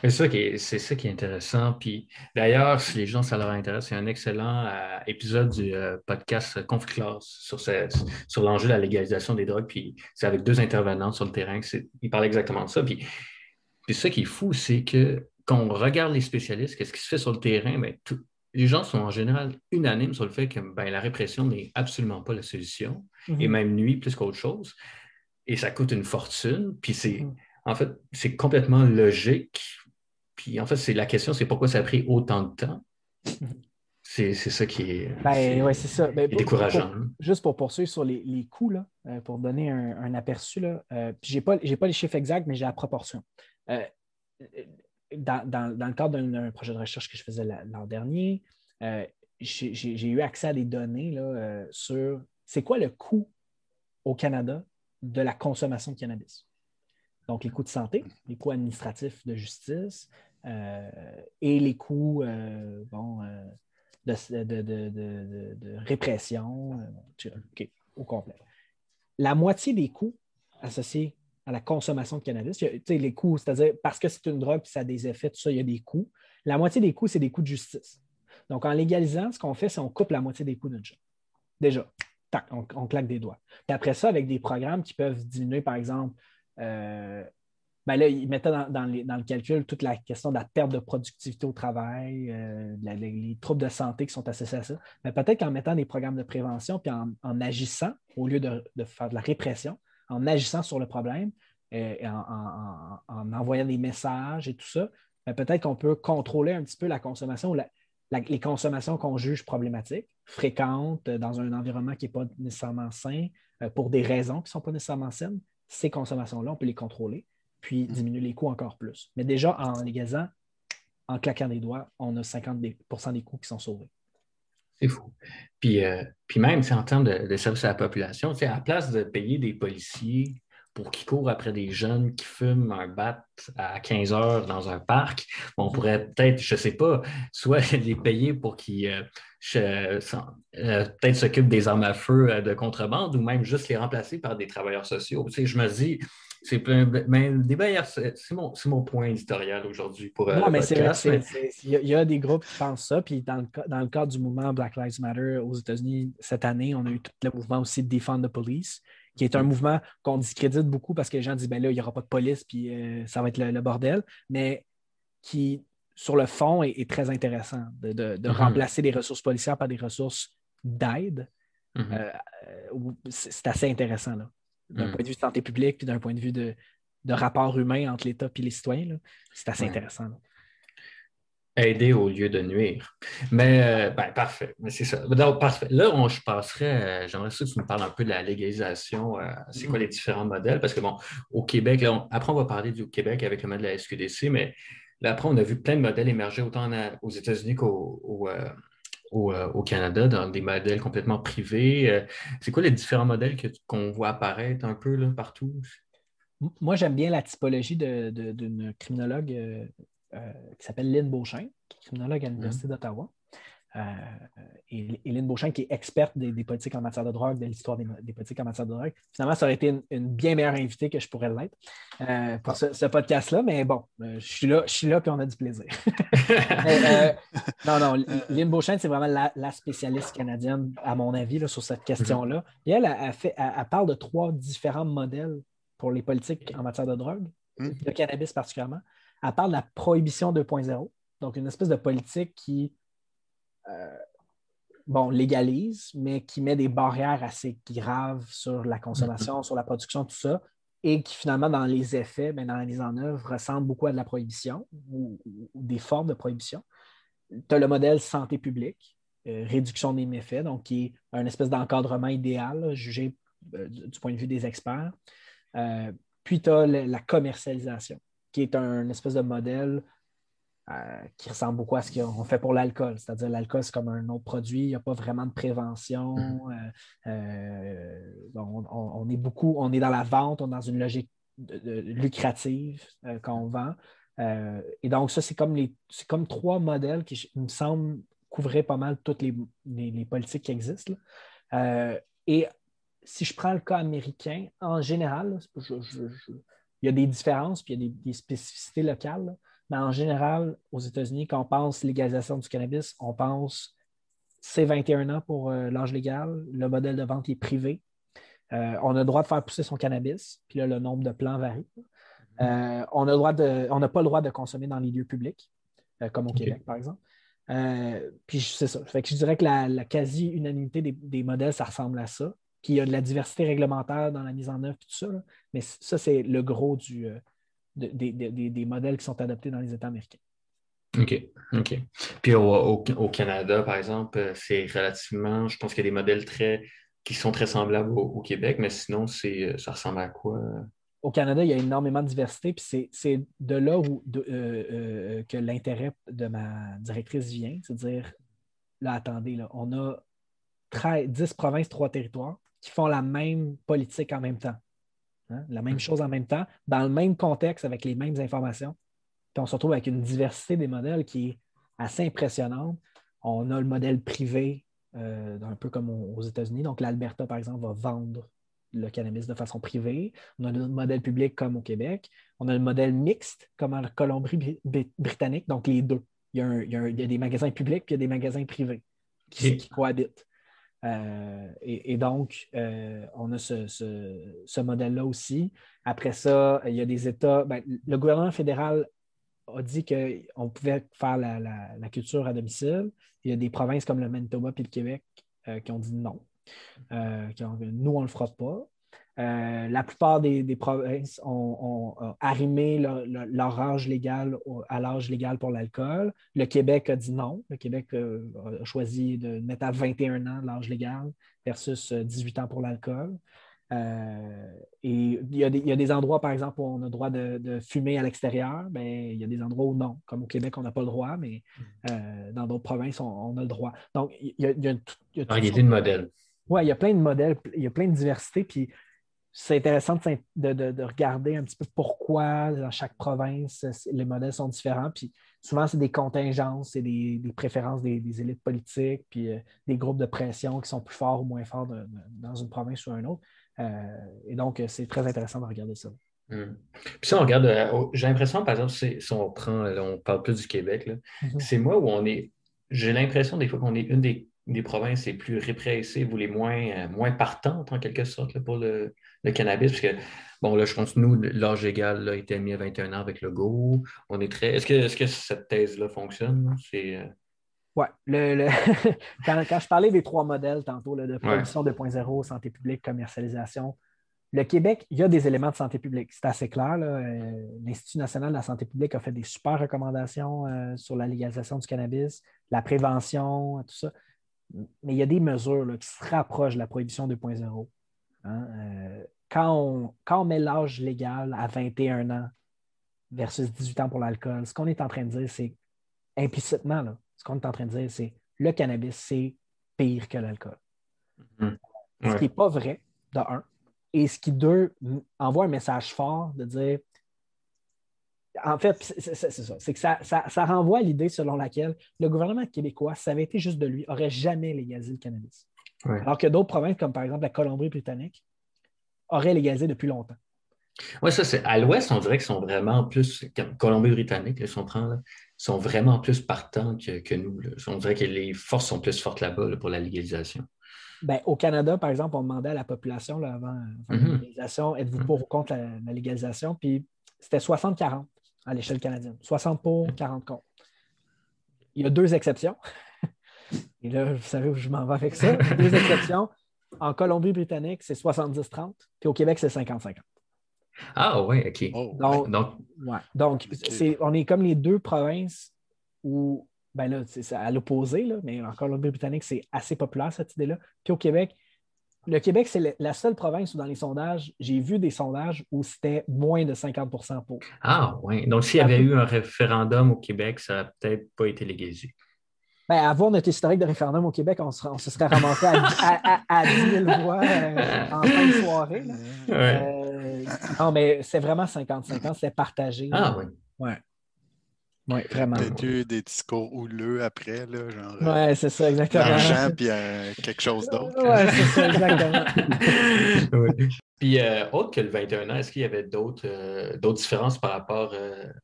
C'est ça, qui est, c'est ça qui est intéressant. Puis d'ailleurs, si les gens, ça leur intéresse, il y a un excellent euh, épisode du euh, podcast Conflit Class sur, ce- sur l'enjeu de la légalisation des drogues. Puis c'est avec deux intervenants sur le terrain. que c'est- Ils parlent exactement de ça. Puis, puis ça qui est fou, c'est que quand on regarde les spécialistes, qu'est-ce qui se fait sur le terrain, ben, tout- les gens sont en général unanimes sur le fait que ben, la répression n'est absolument pas la solution et Mhm. même nuit plus qu'autre chose. Et ça coûte une fortune. Puis c'est, Mhm. en fait, c'est complètement logique. Puis en fait, c'est la question, c'est pourquoi ça a pris autant de temps? C'est, c'est ça qui est, Ben, ouais, ça. Ben, pour- décourageant. pour- juste pour poursuivre sur les, les coûts, là, euh, pour donner un, un aperçu, là, euh, puis j'ai pas, pas les chiffres exacts, mais j'ai la proportion. Euh, dans, le cadre d'un projet de recherche que je faisais la- l'an dernier, euh, j'ai eu accès à des données euh, sur c'est quoi le coût au Canada de la consommation de cannabis. Donc, les coûts de santé, les coûts administratifs de justice et les coûts bon, de, répression, au complet. La moitié des coûts associés à la consommation de cannabis, il y les coûts, c'est-à-dire parce que c'est une drogue, puis ça a des effets, tout ça, il y a des coûts. La moitié des coûts, c'est des coûts de justice. Donc, en légalisant, ce qu'on fait, c'est qu'on coupe la moitié des coûts d'une job. Déjà, tac, on, claque des doigts. Puis après ça, avec des programmes qui peuvent diminuer, par exemple, euh, ben là, ils mettaient dans, le calcul toute la question de la perte de productivité au travail, euh, les, les troubles de santé qui sont associés à ça. Mais peut-être qu'en mettant des programmes de prévention, puis en, agissant, au lieu de faire de la répression, en agissant sur le problème, euh, et en, en- en- en envoyant des messages et tout ça, ben peut-être qu'on peut contrôler un petit peu la consommation ou la- la- les consommations qu'on juge problématiques, fréquentes, euh, dans un environnement qui n'est pas nécessairement sain, euh, pour des raisons qui ne sont pas nécessairement saines. Ces consommations-là, on peut les contrôler, puis diminuer les coûts encore plus. Mais déjà, en légalisant, en claquant des doigts, on a 50 des, pourcents des coûts qui sont sauvés. C'est fou. Puis, euh, puis même, c'est en termes de, de service à la population, à la place de payer des policiers pour qu'ils courent après des jeunes qui fument un bat à 15 heures dans un parc, on pourrait peut-être, je ne sais pas, soit les payer pour qu'ils euh, s'en- euh, peut-être s'occupent des armes à feu euh, de contrebande ou même juste les remplacer par des travailleurs sociaux. Je me dis, c'est plein, mais le débat hier, c'est mon, point éditorial aujourd'hui pour Non, le mais c'est vrai, il y, a- il y a des groupes qui pensent ça. Puis dans le, dans le cadre du mouvement Black Lives Matter aux États-Unis, cette année, on a eu tout le mouvement aussi Defund the Police, qui est un mouvement qu'on discrédite beaucoup parce que les gens disent ben là, il n'y aura pas de police, puis euh, ça va être le, le bordel, mais qui, sur le fond, est, est très intéressant de, de- de Mhm. remplacer les ressources policières par des ressources d'aide. Mhm. Euh, euh, c'est assez intéressant, là. D'un Mm. point de vue de santé publique, puis d'un point de vue de, de rapport humain entre l'État et les citoyens, là. c'est assez Ouais. intéressant. là. Aider au lieu de nuire. Mais, euh, ben, parfait. Mais c'est ça. Donc, parfait. Là, on, je passerais, euh, j'aimerais ça que tu me parles un peu de la légalisation. euh, c'est quoi les différents modèles? Parce que, bon, au Québec, là, on- après, on va parler du Québec avec le modèle de la SQDC, mais là, après, on a vu plein de modèles émerger autant en- aux États-Unis qu'au au, au, euh, au Canada, dans des modèles complètement privés. Euh, c'est quoi les différents modèles qu'on voit apparaître un peu là, partout? Moi, j'aime bien la typologie d'une criminologue euh, qui s'appelle Lynn Beauchamp, qui est criminologue à l'Université d'Ottawa. Euh, et, et Lynn Beauchamp, qui est experte des, des politiques en matière de drogue, de l'histoire des, des politiques en matière de drogue. Finalement, ça aurait été une, une bien meilleure invitée que je pourrais l'être euh, pour ce, ce podcast-là. Mais bon, euh, je suis là, je suis là, puis on a du plaisir. Mais, euh, non, non, Lynn Beauchamp, c'est vraiment la, la spécialiste canadienne, à mon avis, là, sur cette question-là. Et elle, elle, fait, elle, elle parle de trois différents modèles pour les politiques en matière de drogue, Mm. de cannabis particulièrement. Elle parle de la prohibition 2.0, donc une espèce de politique qui, euh, bon, légalise, mais qui met des barrières assez graves sur la consommation, sur la production, tout ça, et qui finalement, dans les effets, ben, dans la mise en œuvre, ressemble beaucoup à de la prohibition ou, ou des formes de prohibition. Tu as le modèle santé publique, euh, réduction des méfaits, donc qui est un espèce d'encadrement idéal, là, jugé euh, du, point de vue des experts. Euh, puis tu as le- la commercialisation, qui est un espèce de modèle qui ressemble beaucoup à ce qu'on fait pour l'alcool. C'est-à-dire l'alcool, c'est comme un autre produit, il n'y a pas vraiment de prévention. Mm-hmm. on, est beaucoup, on est dans la vente, on est dans une logique lucrative quand on vend. et donc, ça, c'est comme, les, comme trois modèles qui, me semblent, couvrir pas mal toutes les, politiques qui existent. et si je prends le cas américain, en général, il y a des différences, puis il y a des, spécificités locales, mais en général, aux États-Unis, quand on pense légalisation du cannabis, on pense c'est 21 ans pour euh, l'âge légal, le modèle de vente est privé. Euh, on a le droit de faire pousser son cannabis, puis là, le nombre de plants varie. Euh, on n'a pas le droit de consommer dans les lieux publics, comme au Québec, par exemple. puis c'est ça. Fait que je dirais que la, quasi-unanimité des, modèles, ça ressemble à ça. Puis il y a de la diversité réglementaire dans la mise en œuvre, tout ça. Mais ça, c'est le gros du, euh, des, modèles qui sont adoptés dans les États américains. OK. OK. Puis au, Canada, par exemple, euh, c'est relativement, je pense qu'il y a des modèles très qui sont très semblables au, Québec, mais sinon, c'est, euh, ça ressemble à quoi? Au Canada, il y a énormément de diversité, puis c'est, de là où que l'intérêt de ma directrice vient, c'est à dire, là, attendez, là, on a 10 provinces, 3 territoires qui font la même politique en même temps. Hein, la même mm. chose en même temps, dans le même contexte, avec les mêmes informations. Puis on se retrouve avec une diversité des modèles qui est assez impressionnante. On a le modèle privé, euh, un peu comme aux États-Unis. Donc, l'Alberta, par exemple, va vendre le cannabis de façon privée. On a le modèle public comme au Québec. On a le modèle mixte comme en Colombie-Britannique, donc les deux. Il y, a des magasins publics et il y a des magasins privés qui cohabitent. Euh, et, donc, euh, on a ce, modèle-là aussi. Après ça, il y a des États. Ben, le gouvernement fédéral a dit qu'on pouvait faire la, culture à domicile. Il y a des provinces comme le Manitoba et le Québec euh, qui ont dit non. nous, on ne le fera pas. Euh, la plupart des, provinces ont, arrimé leur, âge légal à l'âge légal pour l'alcool. Le Québec a dit non. Le Québec euh, a choisi de mettre à 21 ans l'âge légal versus 18 euh, ans pour l'alcool. et il y, a des, endroits, par exemple, où on a le droit de, fumer à l'extérieur. Ben, il y a des endroits où non. Comme au Québec, on n'a pas le droit, mais dans d'autres provinces, on, a le droit. Donc, il y a, il y a, il de modèles. Oui, il y a plein de modèles, il y a plein de diversité. Puis c'est intéressant de, regarder un petit peu pourquoi dans chaque province les modèles sont différents. Puis souvent, c'est des contingences, c'est des, préférences des, élites politiques, puis euh, des groupes de pression qui sont plus forts ou moins forts dans une province ou une autre. Euh, et donc, c'est très intéressant de regarder ça. Hmm. Puis si on regarde, euh, j'ai l'impression, par exemple, si on prend, on parle plus du Québec, mm-hmm. c'est moi où on est, j'ai l'impression des fois qu'on est une des des provinces les plus répressives ou les moins, euh, moins partantes, en quelque sorte, pour le, cannabis. Parce que, bon, là, je pense que nous, l'âge égal a été mis à 21 ans avec le GO. On est très. Est-ce que, est que cette thèse-là fonctionne? C'est. Euh, Oui. Le, quand, je parlais des trois modèles tantôt, de production 2.0, santé publique, commercialisation, le Québec, il y a des éléments de santé publique. C'est assez clair. Euh, L'Institut national de la santé publique a fait des super recommandations sur la légalisation du cannabis, la prévention, tout ça mais il y a des mesures qui se rapprochent de la prohibition 2.0. Hein. Euh, quand, on, quand on met l'âge légal à 21 ans versus 18 ans pour l'alcool, ce qu'on est en train de dire, c'est implicitement, ce qu'on est en train de dire, c'est le cannabis, c'est pire que l'alcool. Mm-hmm. Ce qui n'est pas vrai, de un. Et ce qui, deux, envoie un message fort de dire en fait, c'est ça. C'est que ça, renvoie à l'idée selon laquelle le gouvernement québécois, si ça avait été juste de lui, n'aurait jamais légalisé le cannabis. Alors que d'autres provinces, comme par exemple la Colombie-Britannique, auraient légalisé depuis longtemps. Oui, ça, c'est à l'ouest, on dirait qu'ils sont vraiment plus, Colombie-Britannique, si on prend, sont vraiment plus partants que, nous. On dirait que les forces sont plus fortes là-bas pour la légalisation. Ben, au Canada, par exemple, on demandait à la population avant, la mm-hmm. légalisation êtes-vous mm-hmm. pour ou contre la, la légalisation? Puis c'était 60-40 à l'échelle canadienne. 60 pour, 40 contre. Il y a deux exceptions. Et là, vous savez où je m'en vais avec ça. Deux exceptions. En Colombie-Britannique, c'est 70-30, puis au Québec, c'est 50-50. Ah oui, OK. Oh. Donc, Donc on est comme les deux provinces où, ben là, c'est à l'opposé, mais en Colombie-Britannique, c'est assez populaire cette idée-là. Puis au Québec, le Québec, c'est la seule province où, dans les sondages, j'ai vu des sondages où c'était moins de 50% pour. Ah, oui. Donc, s'il y avait eu un référendum au Québec, ça n'aurait peut-être pas été légalisé. Ben, avoir notre historique de référendum au Québec, on, se serait ramassé à, à, 10 000 voix euh, en fin de soirée. Euh, non, mais c'est vraiment 50-50, c'est partagé. Ah oui. Ouais. Oui, vraiment. Eu des discours houleux après, là, genre. Euh, oui, c'est ça, exactement. L'argent puis quelque chose d'autre. Oui, c'est ça, exactement. Puis, autre que le 21 ans, est-ce qu'il y avait d'autres différences par rapport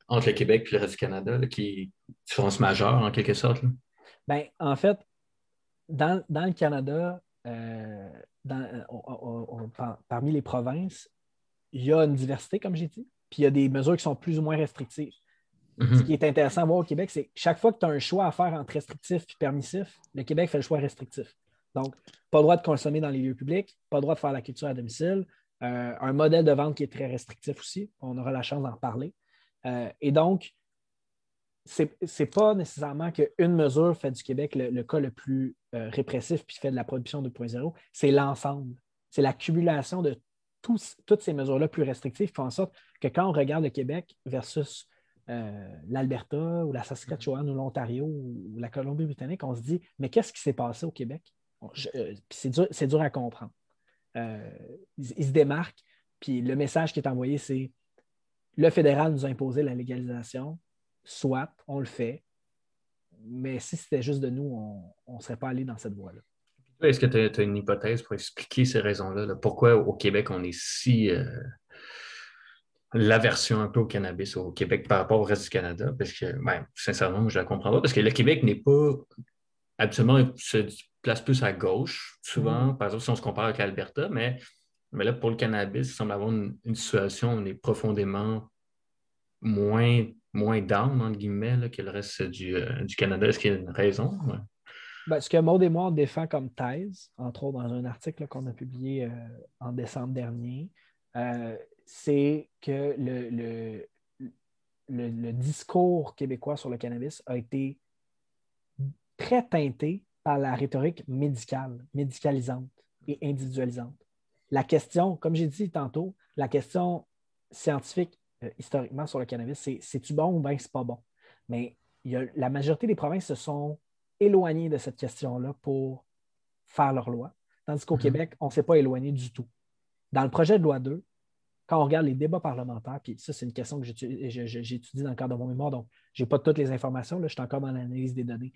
entre le Québec et le reste du Canada, qui différences majeures en quelque sorte? Ben, en fait, dans, le Canada, euh, dans, parmi les provinces, il y a une diversité, comme j'ai dit, puis il y a des mesures qui sont plus ou moins restrictives. Mm-hmm. Ce qui est intéressant à voir au Québec, c'est que chaque fois que tu as un choix à faire entre restrictif et permissif, le Québec fait le choix restrictif. Donc, pas le droit de consommer dans les lieux publics, pas le droit de faire la culture à domicile, euh, un modèle de vente qui est très restrictif aussi. On aura la chance d'en parler. Euh, et donc, c'est n'est pas nécessairement qu'une mesure fait du Québec le, cas le plus euh, répressif puis fait de la production 2.0, c'est l'ensemble. C'est l'accumulation de toutes ces mesures-là plus restrictives qui font en sorte que quand on regarde le Québec versus euh, l'Alberta ou la Saskatchewan ou l'Ontario ou la Colombie-Britannique, on se dit mais qu'est-ce qui s'est passé au Québec? Euh, c'est dur, dur, à comprendre. ils, se démarquent, puis le message qui est envoyé, c'est le fédéral nous a imposé la légalisation, soit on le fait, mais si c'était juste de nous, on ne serait pas allé dans cette voie-là. Est-ce que tu as, une hypothèse pour expliquer ces raisons-là? Pourquoi au Québec, on est si. L'aversion un peu au cannabis au Québec par rapport au reste du Canada? Parce que, ben, sincèrement, je ne la comprends pas. Parce que le Québec n'est pas. Absolument, se place plus à gauche, souvent, mm-hmm. par exemple, si on se compare avec l'Alberta, mais, mais là, pour le cannabis, il semble avoir une, une situation où on est profondément moins moins down, entre guillemets, que le reste du, euh, du Canada. Est-ce qu'il y a une raison? Ben, ce que Maud et moi, on défend comme thèse, entre autres dans un article qu'on a publié euh, en décembre dernier, euh, c'est que le, le, le, discours québécois sur le cannabis a été très teinté par la rhétorique médicale, médicalisante et individualisante. La question, comme j'ai dit tantôt, la question scientifique euh, historiquement sur le cannabis, c'est c'est-tu bon ou bien c'est pas bon? Mais la majorité des provinces se sont éloignées de cette question-là pour faire leur loi. Tandis qu'au mm-hmm. Québec, on ne s'est pas éloigné du tout. Dans le projet de loi 2, quand on regarde les débats parlementaires, puis ça, c'est une question que j'étudie dans le cadre de mon mémoire, donc je n'ai pas toutes les informations, là, je suis encore dans l'analyse des données.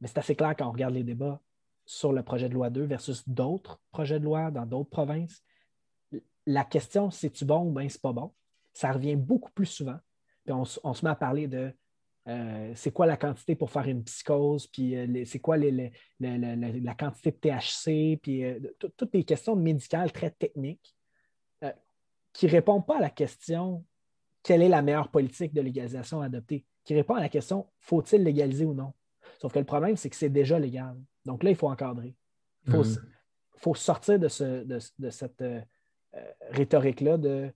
Mais c'est assez clair quand on regarde les débats sur le projet de loi 2 versus d'autres projets de loi dans d'autres provinces. La question, c'est-tu bon ou bien c'est pas bon? ça revient beaucoup plus souvent. Puis on, se met à parler de euh, c'est quoi la quantité pour faire une psychose, puis euh, c'est quoi la quantité de THC, puis euh, toutes les questions médicales très techniques qui ne répondent pas à la question quelle est la meilleure politique de légalisation à adopter, qui répond à la question faut-il légaliser ou non? Sauf que le problème, c'est que c'est déjà légal. Donc là, il faut encadrer. Il faut, mm-hmm. sortir de, ce, de cette rhétorique-là de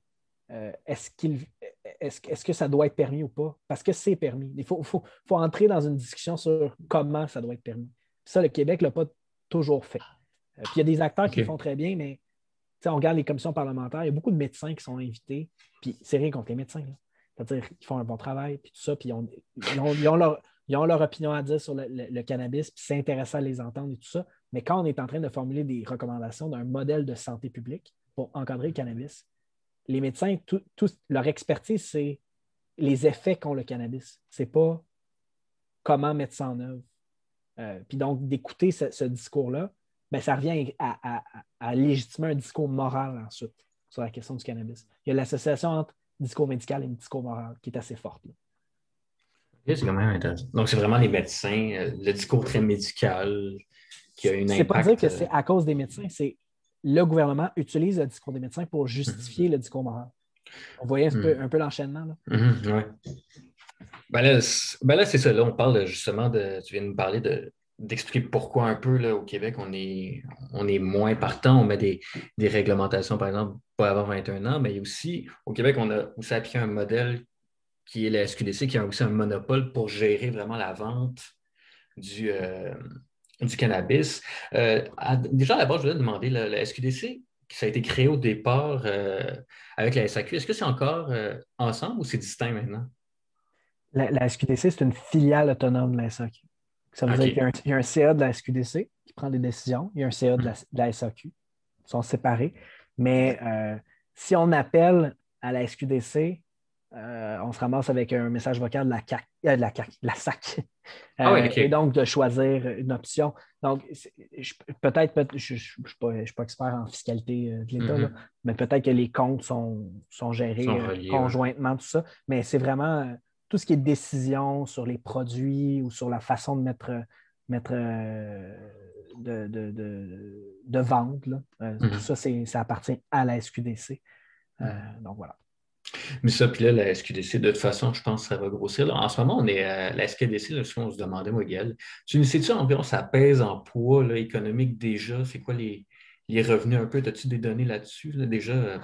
euh, est-ce, qu'il, est-ce, que ça doit être permis ou pas? Parce que c'est permis. Il faut, entrer dans une discussion sur comment ça doit être permis. Ça, le Québec ne l'a pas toujours fait. Euh, puis il y a des acteurs qui le font très bien, mais on regarde les commissions parlementaires, il y a beaucoup de médecins qui sont invités, puis c'est rien contre les médecins. C'est-à-dire qu'ils font un bon travail, puis tout ça, puis ils ont, leur, opinion à dire sur le, cannabis, puis c'est intéressant à les entendre et tout ça. Mais quand on est en train de formuler des recommandations d'un modèle de santé publique pour encadrer le cannabis, les médecins, leur expertise, c'est les effets qu'ont le cannabis. C'est pas comment mettre ça en œuvre. Euh, puis donc, d'écouter ce, discours-là, ben, ça revient à, légitimer un discours moral ensuite sur la question du cannabis. Il y a l'association entre discours médical et discours moral qui est assez forte. c'est quand même intéressant. Donc, c'est vraiment les médecins, euh, le discours très médical qui a une impact. C'est pas dire que c'est à cause des médecins, c'est le gouvernement utilise le discours des médecins pour justifier le discours moral. On voyait un, peu, hmm. l'enchaînement. Hmm, ben là, ben là c'est ça. Là, on parle justement de. Tu viens de nous parler de, d'expliquer pourquoi un peu là, au Québec, on est, on est moins partant. On met des, réglementations, par exemple, pas avant 21 ans, mais aussi, au Québec, on a aussi appliqué un modèle qui est la SQDC, qui a aussi un monopole pour gérer vraiment la vente du, euh, du cannabis. Euh, déjà, d'abord, je voulais demander, la, SQDC, ça a été créé au départ euh, avec la SAQ, est-ce que c'est encore ensemble ou c'est distinct maintenant? La, SQDC, c'est une filiale autonome de la SAQ. Ça veut dire qu'il y, a un CA de la SQDC qui prend des décisions, il y a un CA de la, SAQ. Ils sont séparés. Mais si on appelle à la SQDC, euh, on se ramasse avec un message vocal de la, CAC, euh, de la, la SAC. Ah euh, et donc de choisir une option. Donc, peut-être, je ne suis, pas expert en fiscalité de l'État, mm-hmm. mais peut-être que les comptes sont, sont gérés conjointement, tout ça. Mais c'est vraiment tout ce qui est décision sur les produits ou sur la façon de mettre, mettre de, de, vente. Tout mm-hmm. ça, ça appartient à la SQDC. Mm. donc voilà. Mais ça, puis là, la SQDC, de toute façon, je pense que ça va grossir. en ce moment, on est à la SQDC, là, ce qu'on se demandait, moi, Gaël. Tu sais-tu environ, ça pèse en poids là, économique déjà? C'est quoi les, revenus un peu? As-tu des données là-dessus? déjà,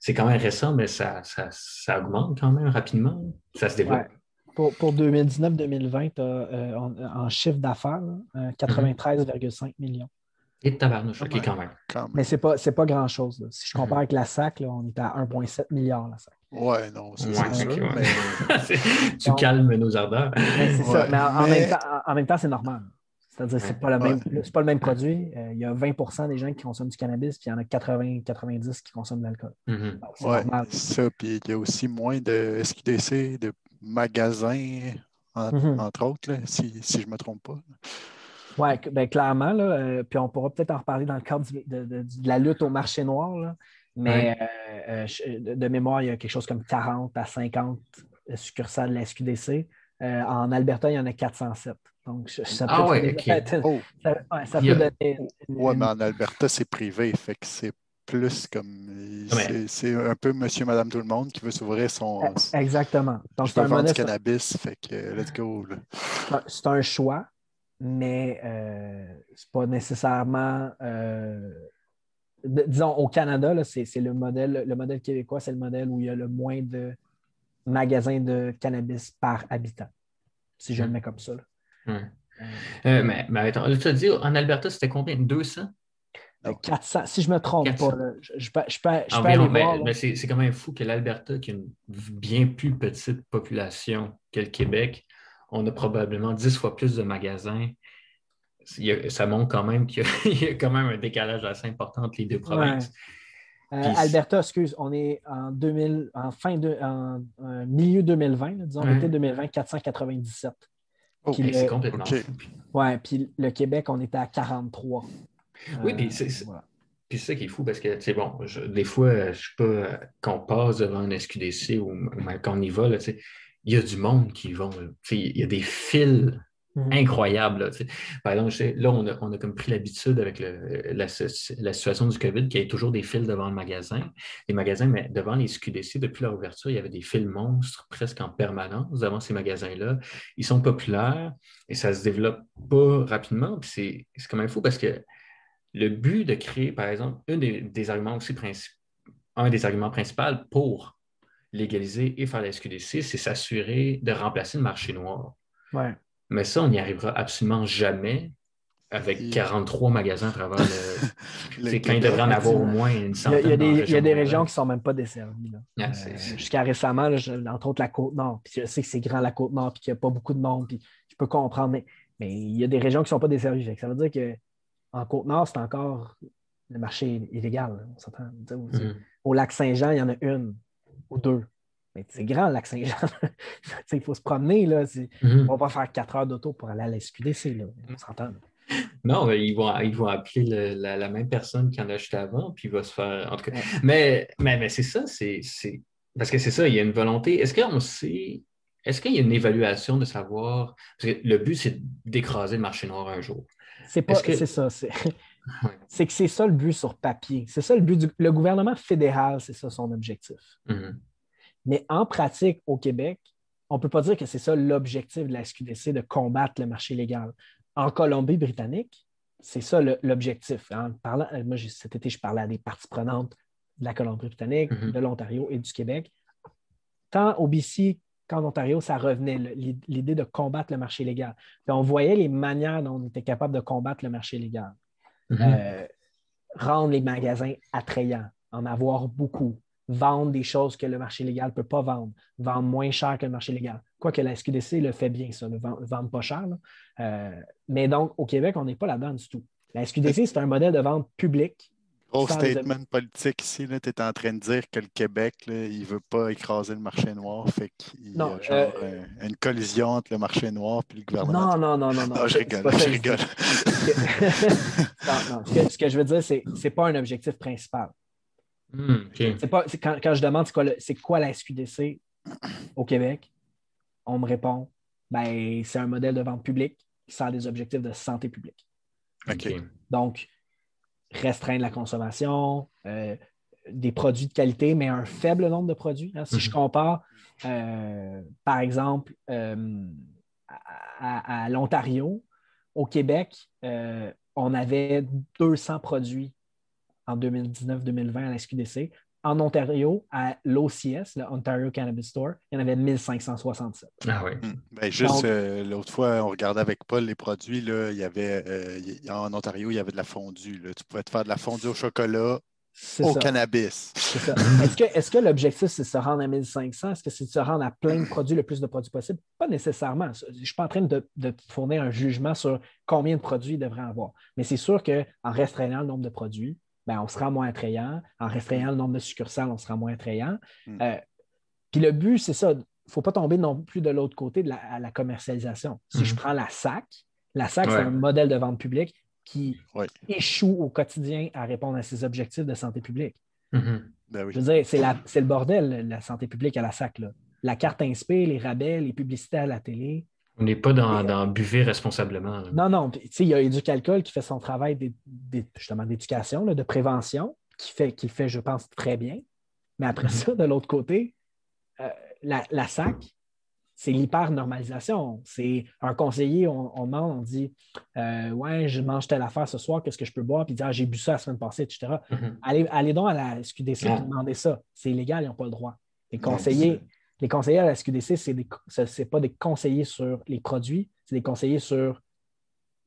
c'est quand même récent, mais ça, ça, augmente quand même rapidement. Ça se développe. Pour, 2019-2020, euh, en, chiffre d'affaires, 93,5 euh, millions. Et de tabarnouche, OK, quand même. Mais ce n'est pas, pas grand-chose. Si je compare avec la SAC, on est à 1,7 milliard, la SAC. Ouais, non, c'est tu calmes nos ardeurs. c'est ça, mais, en, Même temps, c'est normal. C'est-à-dire que ce n'est pas, le même, pas le même produit. Euh, il y a 20% des gens qui consomment du cannabis, puis il y en a 80-90 qui consomment de l'alcool. Mm-hmm. C'est normal. ça. Puis il y a aussi moins de SQDC, de magasins, mm-hmm. entre autres, si, si je ne me trompe pas. Oui, ben, clairement. Là, euh, puis on pourra peut-être en reparler dans le cadre de, la lutte au marché noir. mais euh, euh, de, mémoire, il y a quelque chose comme 40 à 50 succursales de la SQDC. En Alberta, il y en a 407. Donc, ça peut, ah ouais, oh. ça, peut donner. Oui, mais en Alberta, c'est privé. Fait que c'est plus comme. C'est un peu monsieur, madame, tout le monde qui veut s'ouvrir son. Exactement. Donc, c'est un modèle. cannabis, fait que let's go. C'est un choix mais euh, ce n'est pas nécessairement. Euh, disons, au Canada, c'est le modèle, le modèle québécois, c'est le modèle où il y a le moins de magasins de cannabis par habitant, si je le mets comme ça. Euh, mais, mais attends, tu as dit en Alberta, c'était combien? 200 400, si je ne me trompe pas, je, peux, je aller voir. Mais c'est quand même fou que l'Alberta, qui a une bien plus petite population que le Québec, on a probablement dix fois plus de magasins. ça montre quand même qu'il y, a quand même un décalage assez important entre les deux provinces. Euh, Alberta, excuse, on est en, 2000, en fin de, en, milieu 2020, disons, été 2020, 497. c'est complètement fou. Oui, puis le Québec, on était à 43. Oui, puis c'est ça qui est fou parce que, c'est bon, des fois, je ne sais pas, qu'on passe devant un SQDC ou, quand on y va, là, il y a du monde qui vont. Il y a des fils mhm. incroyables. Par exemple, là, on a, on a comme pris l'habitude avec le, la, situation du COVID qu'il y ait toujours des fils devant le magasin. Les magasins, mais devant les SQDC, depuis leur ouverture, il y avait des fils monstres presque en permanence devant ces magasins-là. Ils sont populaires et ça se développe pas rapidement. c'est quand même fou parce que le but de créer, par exemple, un des, des arguments aussi principaux, un des arguments principaux pour légaliser et faire la SQDC, c'est s'assurer de remplacer le marché noir. Mais ça, on n'y arrivera absolument jamais avec 43 magasins à travers le. c'est quand il devrait en avoir au moins une centaine. Il y a, des, il y a des régions qui ne sont même pas desservies. Euh, jusqu'à récemment, entre autres la Côte-Nord. Puis je sais que c'est grand la Côte-Nord, puis qu'il n'y a pas beaucoup de monde, puis je peux comprendre, mais, mais il y a des régions qui ne sont pas desservies. Ça veut dire qu'en Côte-Nord, c'est encore le marché illégal. Mm-hmm. Au lac Saint-Jean, il y en a une ou deux. Mais c'est grand, le lac Saint-Jean. il faut se promener. Là. Mhm. On ne va pas faire quatre heures d'auto pour aller à la SQDC. Là. On s'entend. Non, ils vont, ils vont appeler la, même personne qui en a acheté avant, puis il va se faire. En tout cas. Mais, mais, mais c'est ça, c'est. Parce que c'est ça, il y a une volonté. Est-ce qu'on sait. Est-ce qu'il y a une évaluation de savoir. Parce que le but, c'est d'écraser le marché noir un jour. C'est pas. C'est ça. C'est que c'est ça le but sur papier. C'est ça le but du le gouvernement fédéral, c'est ça son objectif. Mhm. Mais en pratique, au Québec, on ne peut pas dire que c'est ça l'objectif de la SQDC, de combattre le marché légal. En Colombie-Britannique, c'est ça l'objectif. moi, cet été, je parlais à des parties prenantes de la Colombie-Britannique, mhm. de l'Ontario et du Québec. Tant au BC qu'en Ontario, ça revenait, l'idée de combattre le marché légal. on voyait les manières dont on était capable de combattre le marché légal. Mhm. Euh, rendre les magasins attrayants, en avoir beaucoup, vendre des choses que le marché légal ne peut pas vendre, vendre moins cher que le marché légal. Quoique la SQDC le fait bien, ça, le vendre pas cher. Euh, mais donc, au Québec, on n'est pas là-dedans du tout. La SQDC, c'est un modèle de vente public Gros statement politique ici, tu es en train de dire que le Québec, il ne veut pas écraser le marché noir, fait qu'il y a genre euh, une collision entre le marché noir et le gouvernement. Non, non, non, non. non, je rigole, je rigole. non, non. Ce que, je veux dire, c'est que ce n'est pas un objectif principal. Hmm, pas, quand, quand, je demande c'est quoi, quoi, la SQDC au Québec, on me répond ben, c'est un modèle de vente publique qui sert des objectifs de santé publique. Donc, restreindre la consommation, euh, des produits de qualité, mais un faible nombre de produits. Hein. Si je mhm. compare, euh, par exemple, euh, à, l'Ontario, au Québec, on avait 200 produits en 2019-2020 à la SQDC. En Ontario, à l'OCS, le Ontario Cannabis Store, il y en avait 1567. Ah oui. Hmm. Ben, juste l'autre fois, on regardait avec Paul les produits. Là, il y avait, en Ontario, il y avait de la fondue. Tu pouvais te faire de la fondue au chocolat au cannabis. Est-ce que, est que l'objectif, c'est de se rendre à 1500? Est-ce que c'est de se rendre à plein de produits, le plus de produits possible? Pas nécessairement. Je ne suis pas en train de, de, fournir un jugement sur combien de produits il devrait avoir. Mais c'est sûr qu'en restreignant le nombre de produits, ben, on sera moins attrayant. En restreignant le nombre de succursales, on sera moins attrayant. Hmm. Euh, puis le but, c'est ça. Il ne faut pas tomber non plus de l'autre côté de la, à la commercialisation. Si je hmm. prends la SAC, la SAC, c'est un modèle de vente publique qui échoue au quotidien à répondre à ses objectifs de santé publique. Hmm. Ben je veux dire, c'est le bordel, la santé publique à la SAC. La carte inspire, les rabais, les publicités à la télé, on n'est pas dans, dans buvez responsablement. Non, non. Il y a Éducalcool qui fait son travail justement d'éducation, de prévention, qui fait, qui fait, je pense, très bien. Mais après mhm. ça, de l'autre côté, euh, la, SAC, c'est l'hyper-normalisation. C'est un conseiller, on, demande, on dit euh, Ouais, je mange telle affaire ce soir, qu'est-ce que je peux boire? Puis il dit ah, J'ai bu ça la semaine passée, etc. Mhm. allez, allez, donc à la SQDC et demandez ça. C'est illégal, ils n'ont pas le droit. Les conseillers, les conseillers à la SQDC, ce n'est pas des conseillers sur les produits, c'est des conseillers sur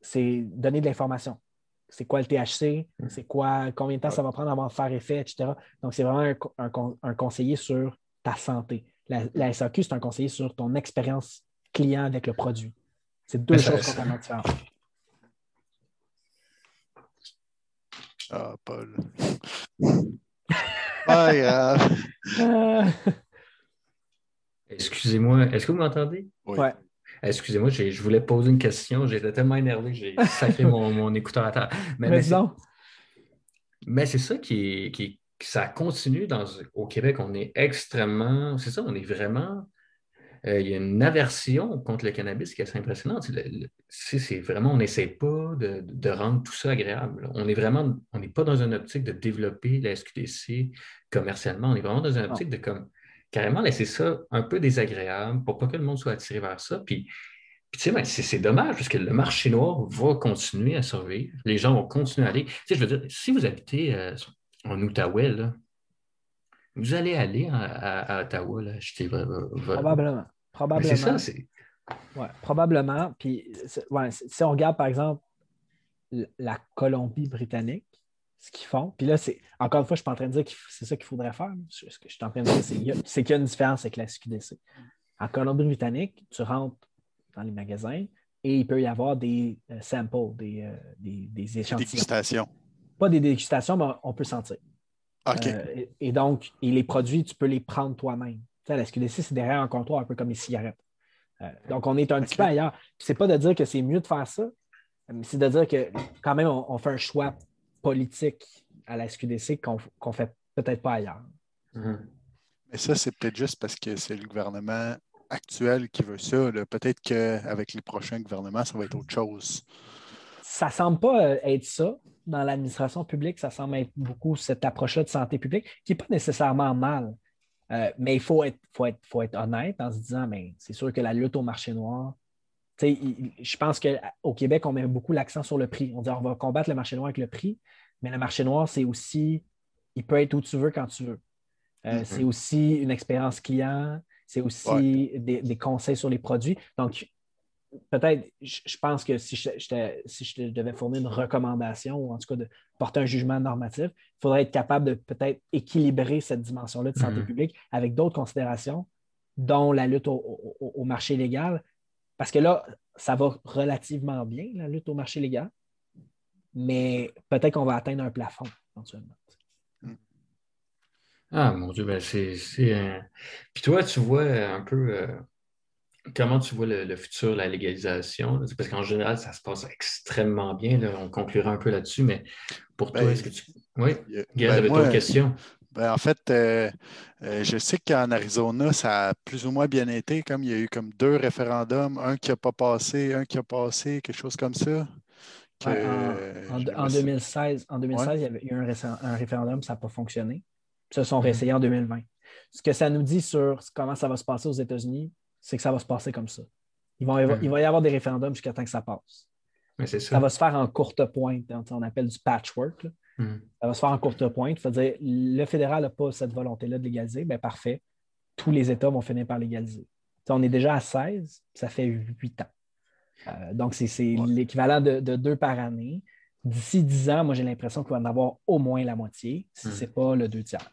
c'est donner de l'information. C'est quoi le THC, hmm. c'est quoi, combien de temps ça va prendre avant de faire effet, etc. Donc, c'est vraiment un, conseiller sur ta santé. La, SAQ, c'est un conseiller sur ton expérience client avec le produit. C'est deux choses complètement différentes. Ah, Paul. Pas Excusez-moi, est-ce que vous m'entendez? Oui. Excusez-moi, je voulais poser une question. J'étais tellement énervé que j'ai sacré mon, écouteur à terre. Mais, mais, mais c'est ça qui, qui ça continue dans, au Québec. On est extrêmement, c'est ça, on est vraiment. Euh, il y a une aversion contre le cannabis qui est assez impressionnante. C'est vraiment, on n'essaie pas de, rendre tout ça agréable. On est vraiment, on n'est pas dans une optique de développer la SQDC commercialement. On est vraiment dans une optique de comme carrément laisser ça un peu désagréable pour pas que le monde soit attiré vers ça. Puis, tu sais, ben, c'est dommage parce que le marché noir va continuer à survivre. Les gens vont continuer à aller. Tu sais, je veux dire, si vous habitez euh, en Outaouais, vous allez aller à, Ottawa là, acheter Probablement. Probablement. C'est ça, c'est. Ouais, probablement. Puis, si on regarde, par exemple, la Colombie-Britannique, ce qu'ils font. Puis là, c'est encore une fois, je ne suis pas en train de dire que c'est ça qu'il faudrait faire. Ce que je suis en train de dire, c'est qu'il y, a une différence avec la SQDC. En Colombie-Britannique, tu rentres dans les magasins et il peut y avoir des euh, samples, des, euh, des, des, échantillons. Des dégustations. Pas des dégustations, mais on peut sentir. OK. Euh, et, donc, et les produits, tu peux les prendre toi-même. la SQDC, c'est derrière un comptoir, un peu comme les cigarettes. donc, on est un petit peu ailleurs. Ce n'est pas de dire que c'est mieux de faire ça, mais c'est de dire que quand même, on fait un choix politique à la SQDC qu'on ne fait peut-être pas ailleurs. Mhm. Mais ça, c'est peut-être juste parce que c'est le gouvernement actuel qui veut ça. Peut-être qu'avec les prochains gouvernements, ça va être autre chose. Ça ne semble pas euh, être ça. Dans l'administration publique, ça semble être beaucoup cette approche-là de santé publique, qui n'est pas nécessairement mal. Euh, mais il faut être, faut, être, faut être honnête en se disant, mais c'est sûr que la lutte au marché noir, je pense qu'au Québec, on met beaucoup l'accent sur le prix. On dit on va combattre le marché noir avec le prix, mais le marché noir, c'est aussi, il peut être où tu veux quand tu veux. Euh, mm-hmm. C'est aussi une expérience client. c'est aussi des, conseils sur les produits. Donc, peut-être, je pense que si je, si je devais fournir une recommandation, ou en tout cas de porter un jugement normatif, il faudrait être capable de peut-être équilibrer cette dimension-là de santé mm-hmm. publique avec d'autres considérations, dont la lutte au, marché légal. Parce que là, ça va relativement bien, la lutte au marché légal, mais peut-être qu'on va atteindre un plafond éventuellement. Ah mon Dieu, ben c'est. Puis toi, tu vois un peu euh, comment tu vois le, futur, la légalisation? Parce qu'en général, ça se passe extrêmement bien. On conclura un peu là-dessus, mais pour toi, ben, est-ce que tu. Oui, Gaël, ben, d'autres questions? Ben, en fait, euh, euh, je sais qu'en Arizona, ça a plus ou moins bien été, comme il y a eu comme deux référendums, un qui n'a pas passé, un qui a passé, quelque chose comme ça. en, 2016, en 2016 il y avait eu un, référendum, ça n'a pas fonctionné. Ils se sont mhm. réessayés en 2020. Ce que ça nous dit sur comment ça va se passer aux États-Unis, c'est que ça va se passer comme ça. Il va, il va y avoir des référendums jusqu'à temps que ça passe. ça. ça. va se faire en courte pointe. On appelle du patchwork. Hmm. Ça va se faire en courte pointe. C'est-à-dire, le fédéral n'a pas cette volonté-là de légaliser. Bien, parfait. Tous les États vont finir par légaliser. on est déjà à 16, ça fait 8 ans. Euh, donc, c'est l'équivalent de, deux par année. D'ici 10 ans, moi, j'ai l'impression qu'il va en avoir au moins la moitié, si hmm. ce n'est pas le deux tiers.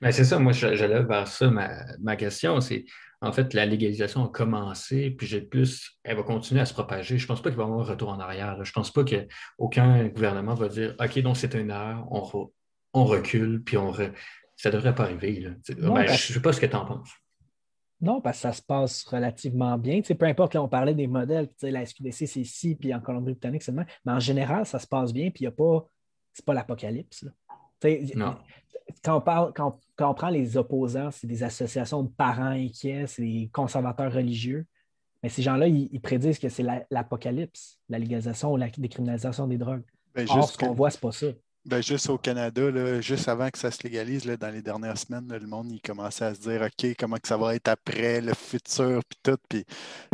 Mais c'est ça, moi, j'allais vers ça. Ma, question, c'est en fait, la légalisation a commencé, puis j'ai plus, elle va continuer à se propager. Je ne pense pas qu'il va y avoir un retour en arrière. Je ne pense pas qu'aucun gouvernement va dire OK, donc c'est une heure, on, on recule, puis on ça ne devrait pas arriver. Ben, je ne sais pas ce que tu en penses. Non, parce que ça se passe relativement bien. peu importe, là, on parlait des modèles, la SQDC, c'est ici, puis en Colombie-Britannique, c'est Mais en général, ça se passe bien, puis il n'y a pas. C'est pas l'apocalypse. Non quand on, parle, quand, on prend les opposants, c'est des associations de parents inquiets, c'est des conservateurs religieux. Mais ces gens-là, ils, prédisent que c'est l'apocalypse, la, légalisation ou la décriminalisation des drogues. Ben, Or, ce qu'on voit, c'est pas ça. Ben, juste au Canada, juste avant que ça se légalise, dans les dernières semaines, le monde il commençait à se dire OK, comment que ça va être après, le futur, puis tout. Puis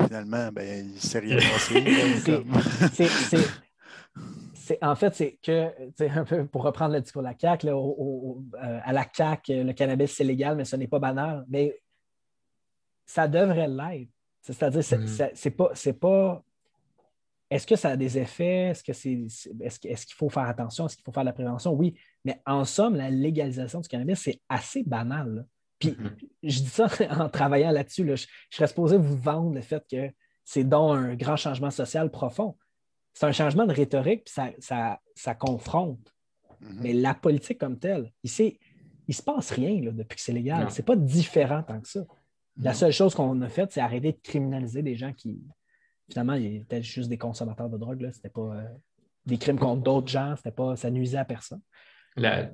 finalement, ben, il s'est rien passé. C'est en fait, c'est que, un peu pour reprendre le discours de la CAQ, euh, à la CAQ, le cannabis, c'est légal, mais ce n'est pas banal. Mais ça devrait l'être. C'est-à-dire, c'est mm. pas. pas est-ce que ça a des effets? Est-ce, que c'est, est-ce, qu'il faut faire attention? Est-ce qu'il faut faire de la prévention? Oui. Mais en somme, la légalisation du cannabis, c'est assez banal. Puis mm-hmm. je dis ça en travaillant là-dessus. Je, je, serais supposé vous vendre le fait que c'est donc un grand changement social profond c'est un changement de rhétorique, puis ça, ça, confronte. Mhm. Mais la politique comme telle, il ne se passe rien depuis que c'est légal. Ce n'est pas différent tant que ça. La seule chose qu'on a faite, c'est arrêter de criminaliser des gens qui, finalement, étaient juste des consommateurs de drogue. Ce n'était pas euh, des crimes contre d'autres gens, pas, ça nuisait à personne. La,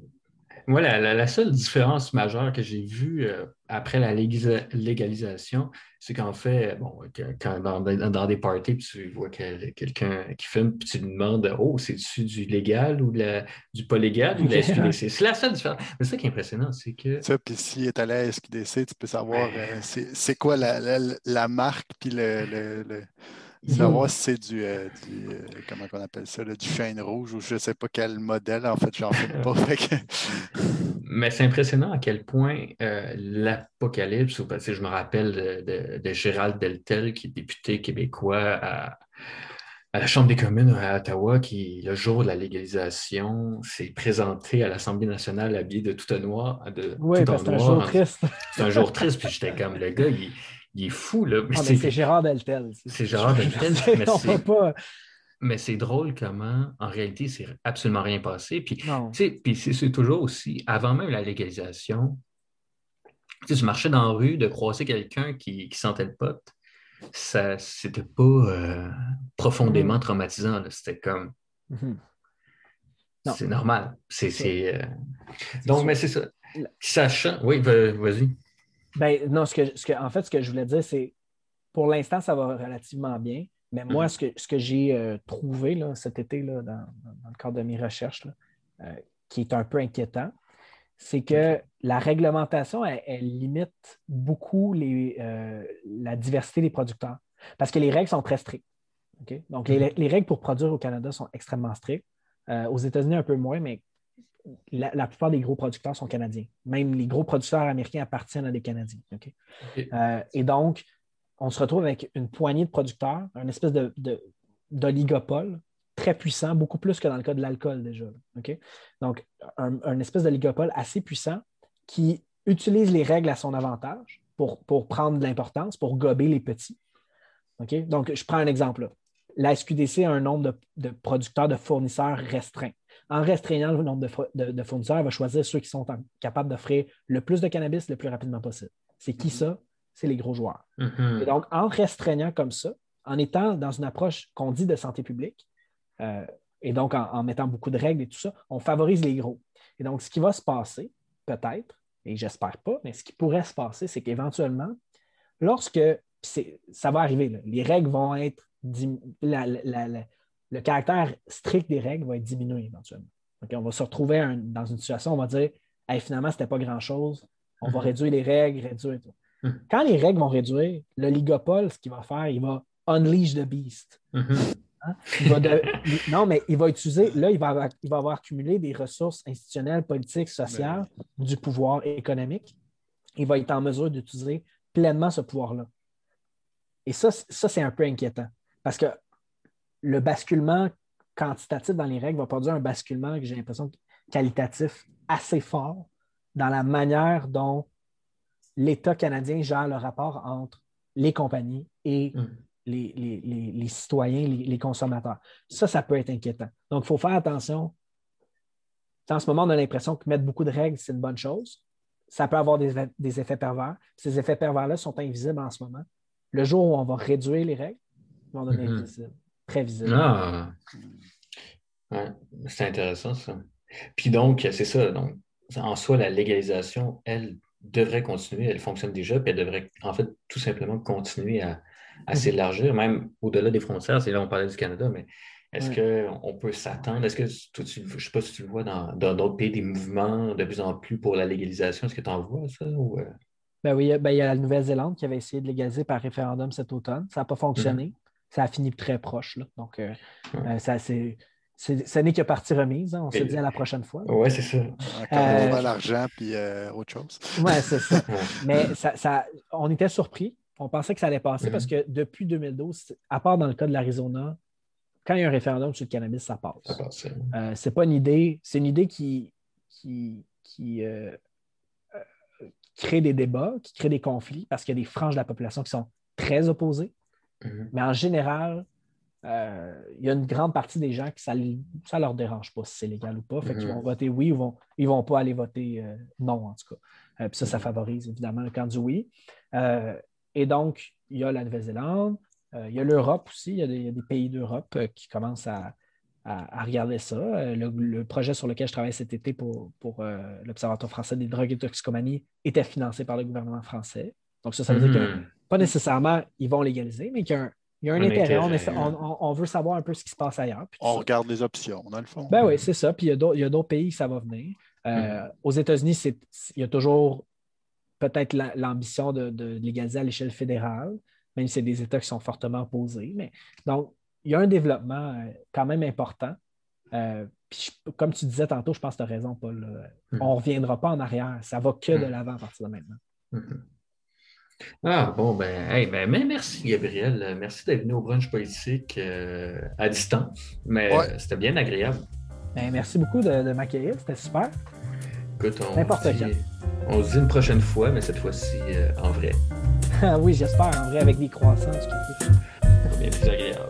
moi, la, seule différence majeure que j'ai vue euh, après la légalisation, c'est qu'en fait, bon, quand dans, des parties, tu vois quelqu'un qui filme, puis tu lui demandes Oh, c'est-tu du légal ou du pas légal ou de la SQDC C'est la seule différence. Mais ça qui est impressionnant, c'est que. Ça, puis s'il est allé à la SQDC, tu peux savoir euh, c'est quoi la, marque, puis le Savoir si c'est du, euh, euh, comment on appelle ça, du chêne rouge ou je ne sais pas quel modèle, en fait, j'en fais pas. Mais c'est impressionnant à quel point euh, l'apocalypse, je me rappelle de, Gérald Deltel, qui est député québécois à, la Chambre des communes à Ottawa, qui, le jour de la légalisation, s'est présenté à l'Assemblée nationale habillé de tout noir. De, oui, c'est un jour triste. C'est un jour triste, puis j'étais comme le gars, il il est fou, là. Ah, c'est Gérard Deltel. C'est Gérard Deltel, mais c'est... drôle comment, en réalité, c'est absolument rien passé. Puis, puis c'est toujours aussi, avant même la légalisation, tu marchais dans la rue, de croiser quelqu'un qui, qui, sentait le pote, ça c'était pas euh, profondément mm-hmm. traumatisant. C'était comme. Mm-hmm. C'est normal. C'est, euh, Donc, mais c'est ça. Sachant. Oui, vas-y. Ben, non, ce que, ce que, en fait, ce que je voulais dire, c'est pour l'instant, ça va relativement bien. Mais moi, mm. ce que, ce que j'ai euh, trouvé là, cet été là, dans, le cadre de mes recherches, euh, qui est un peu inquiétant, c'est que la réglementation, elle, limite beaucoup les, euh, la diversité des producteurs. Parce que les règles sont très strictes. Donc, les, les, règles pour produire au Canada sont extrêmement strictes. aux États-Unis, un peu moins, mais la, la plupart des gros producteurs sont canadiens. Même les gros producteurs américains appartiennent à des Canadiens. Euh, et donc, on se retrouve avec une poignée de producteurs, un espèce de, de- d'oligopole très puissant, beaucoup plus que dans le cas de l'alcool déjà. Donc, un, espèce d'oligopole assez puissant qui utilise les règles à son avantage pour, pour prendre de l'importance, pour gober les petits. Donc, je prends un exemple. là. La SQDC a un nombre de, de producteurs, de fournisseurs restreint. En restreignant le nombre de, fo- de- de fournisseurs, elle va choisir ceux qui sont en- capables d'offrir le plus de cannabis le plus rapidement possible. C'est qui ça? C'est les gros joueurs. Mhm. Et donc, en restreignant comme ça, en étant dans une approche qu'on dit de santé publique, euh, et donc en, en mettant beaucoup de règles et tout ça, on favorise les gros. Et donc, ce qui va se passer, peut-être, et j'espère pas, mais ce qui pourrait se passer, c'est qu'éventuellement, lorsque ça va arriver, là, les règles vont être la- le caractère strict des règles va être diminué éventuellement. On va se retrouver un- dans une situation où on va dire Hey, finalement, ce n'était pas grand-chose, on va Mhm. réduire les règles, réduire tout. Mhm. Quand les règles vont réduire, le ligopole, ce qu'il va faire, il va unleash the beast. Mhm. Il va de- il- non, mais il va utiliser, là, il va, avoir, il va avoir accumulé des ressources institutionnelles, politiques, sociales, du pouvoir économique. Il va être en mesure d'utiliser pleinement ce pouvoir-là. Et ça, ça c'est un peu inquiétant. Parce que le basculement quantitatif dans les règles va produire un basculement que j'ai l'impression qualitatif assez fort dans la manière dont l'État canadien gère le rapport entre les compagnies et Mhm. les, les- les- les citoyens, les, consommateurs. Ça, ça peut être inquiétant. Donc, il faut faire attention. En ce moment, on a l'impression que mettre beaucoup de règles, c'est une bonne chose. Ça peut avoir des, des effets pervers. Ces effets pervers-là sont invisibles en ce moment. Le jour où on va réduire les règles, ils vont devenir visibles, Ah. Ouais, c'est intéressant ça. Puis donc, c'est ça. Donc, en soi, la légalisation, elle devrait continuer, elle fonctionne déjà, puis elle devrait en fait tout simplement continuer à, à Mhm. s'élargir, même au-delà des frontières. C'est là on parlait du Canada, mais est-ce Ouais. qu'on peut s'attendre? Est-ce que toi, tu- je ne sais pas si tu le vois dans d'autres pays, des mouvements de plus en plus pour la légalisation? Est-ce que tu en vois ça? Ou, euh? Ben oui, ben, il y a la Nouvelle-Zélande qui avait essayé de légaliser par référendum cet automne. Ça n'a pas fonctionné. Ça a fini très proche. là. Donc, euh, Ouais. euh, ça, c'est, c'est- ce n'est que partie remise. hein. On se dit à la prochaine fois. Ouais, c'est ça. Encore Euh, une fois, l'argent puis euh, autre chose. Oui, c'est ça. Mais ça, ça- on était surpris. On pensait que ça allait passer parce que depuis 2012, à part dans le cas de l'Arizona, quand il y a un référendum sur le cannabis, ça passe. Ça passe. Euh, c'est pas une idée, c'est une idée qui, qui, qui, euh, euh, crée des débats, qui crée des conflits parce qu'il y a des franges de la population qui sont très opposées. Mhm. Mais en général, euh, il y a une grande partie des gens qui ça ne leur dérange pas si c'est légal ou pas. Fait qu'ils Mhm. vont voter oui ou vont, ils ne vont pas aller voter euh, non, en tout cas. Euh, puis ça, ça Mhm. favorise évidemment le camp du oui. Et donc, il y a la Nouvelle-Zélande, il y a l'Europe aussi, il y a des, il y a des pays d'Europe qui commencent à, à- à regarder ça. Le, le projet sur lequel je travaille cet été pour, pour l'Observatoire français des drogues et toxicomanie était financé par le gouvernement français. Donc ça, ça veut dire que. Pas nécessairement ils vont légaliser, mais qu'il y a un, il y a un Un intérêt. On, intérêt, essa- on- on- on veut savoir un peu ce qui se passe ailleurs. On ça. regarde les options, dans le fond. Ben oui, c'est ça. Puis il y a d'autres- pays que ça va venir. Euh, Aux États-Unis, il y a toujours peut-être la- l'ambition de, de légaliser à l'échelle fédérale, même si c'est des États qui sont fortement opposés. Mais, donc, il y a un développement euh, quand même important. Euh, puis je- comme tu disais tantôt, je pense que tu as raison, Paul. Mhm. On ne reviendra pas en arrière. Ça va que de Mhm. l'avant à partir de maintenant. Ah, bon, ben, hey, ben, mais merci, Gabriel. Euh, Merci d'être venu au brunch politique euh, à distance. Mais Ouais. euh, c'était bien agréable. Ben, merci beaucoup de, de m'accueillir. C'était super. Écoute, on, N'importe se dit, on se dit une prochaine fois, mais cette fois-ci euh, en vrai. oui, j'espère, en vrai, avec des croissants. Bien plus agréable.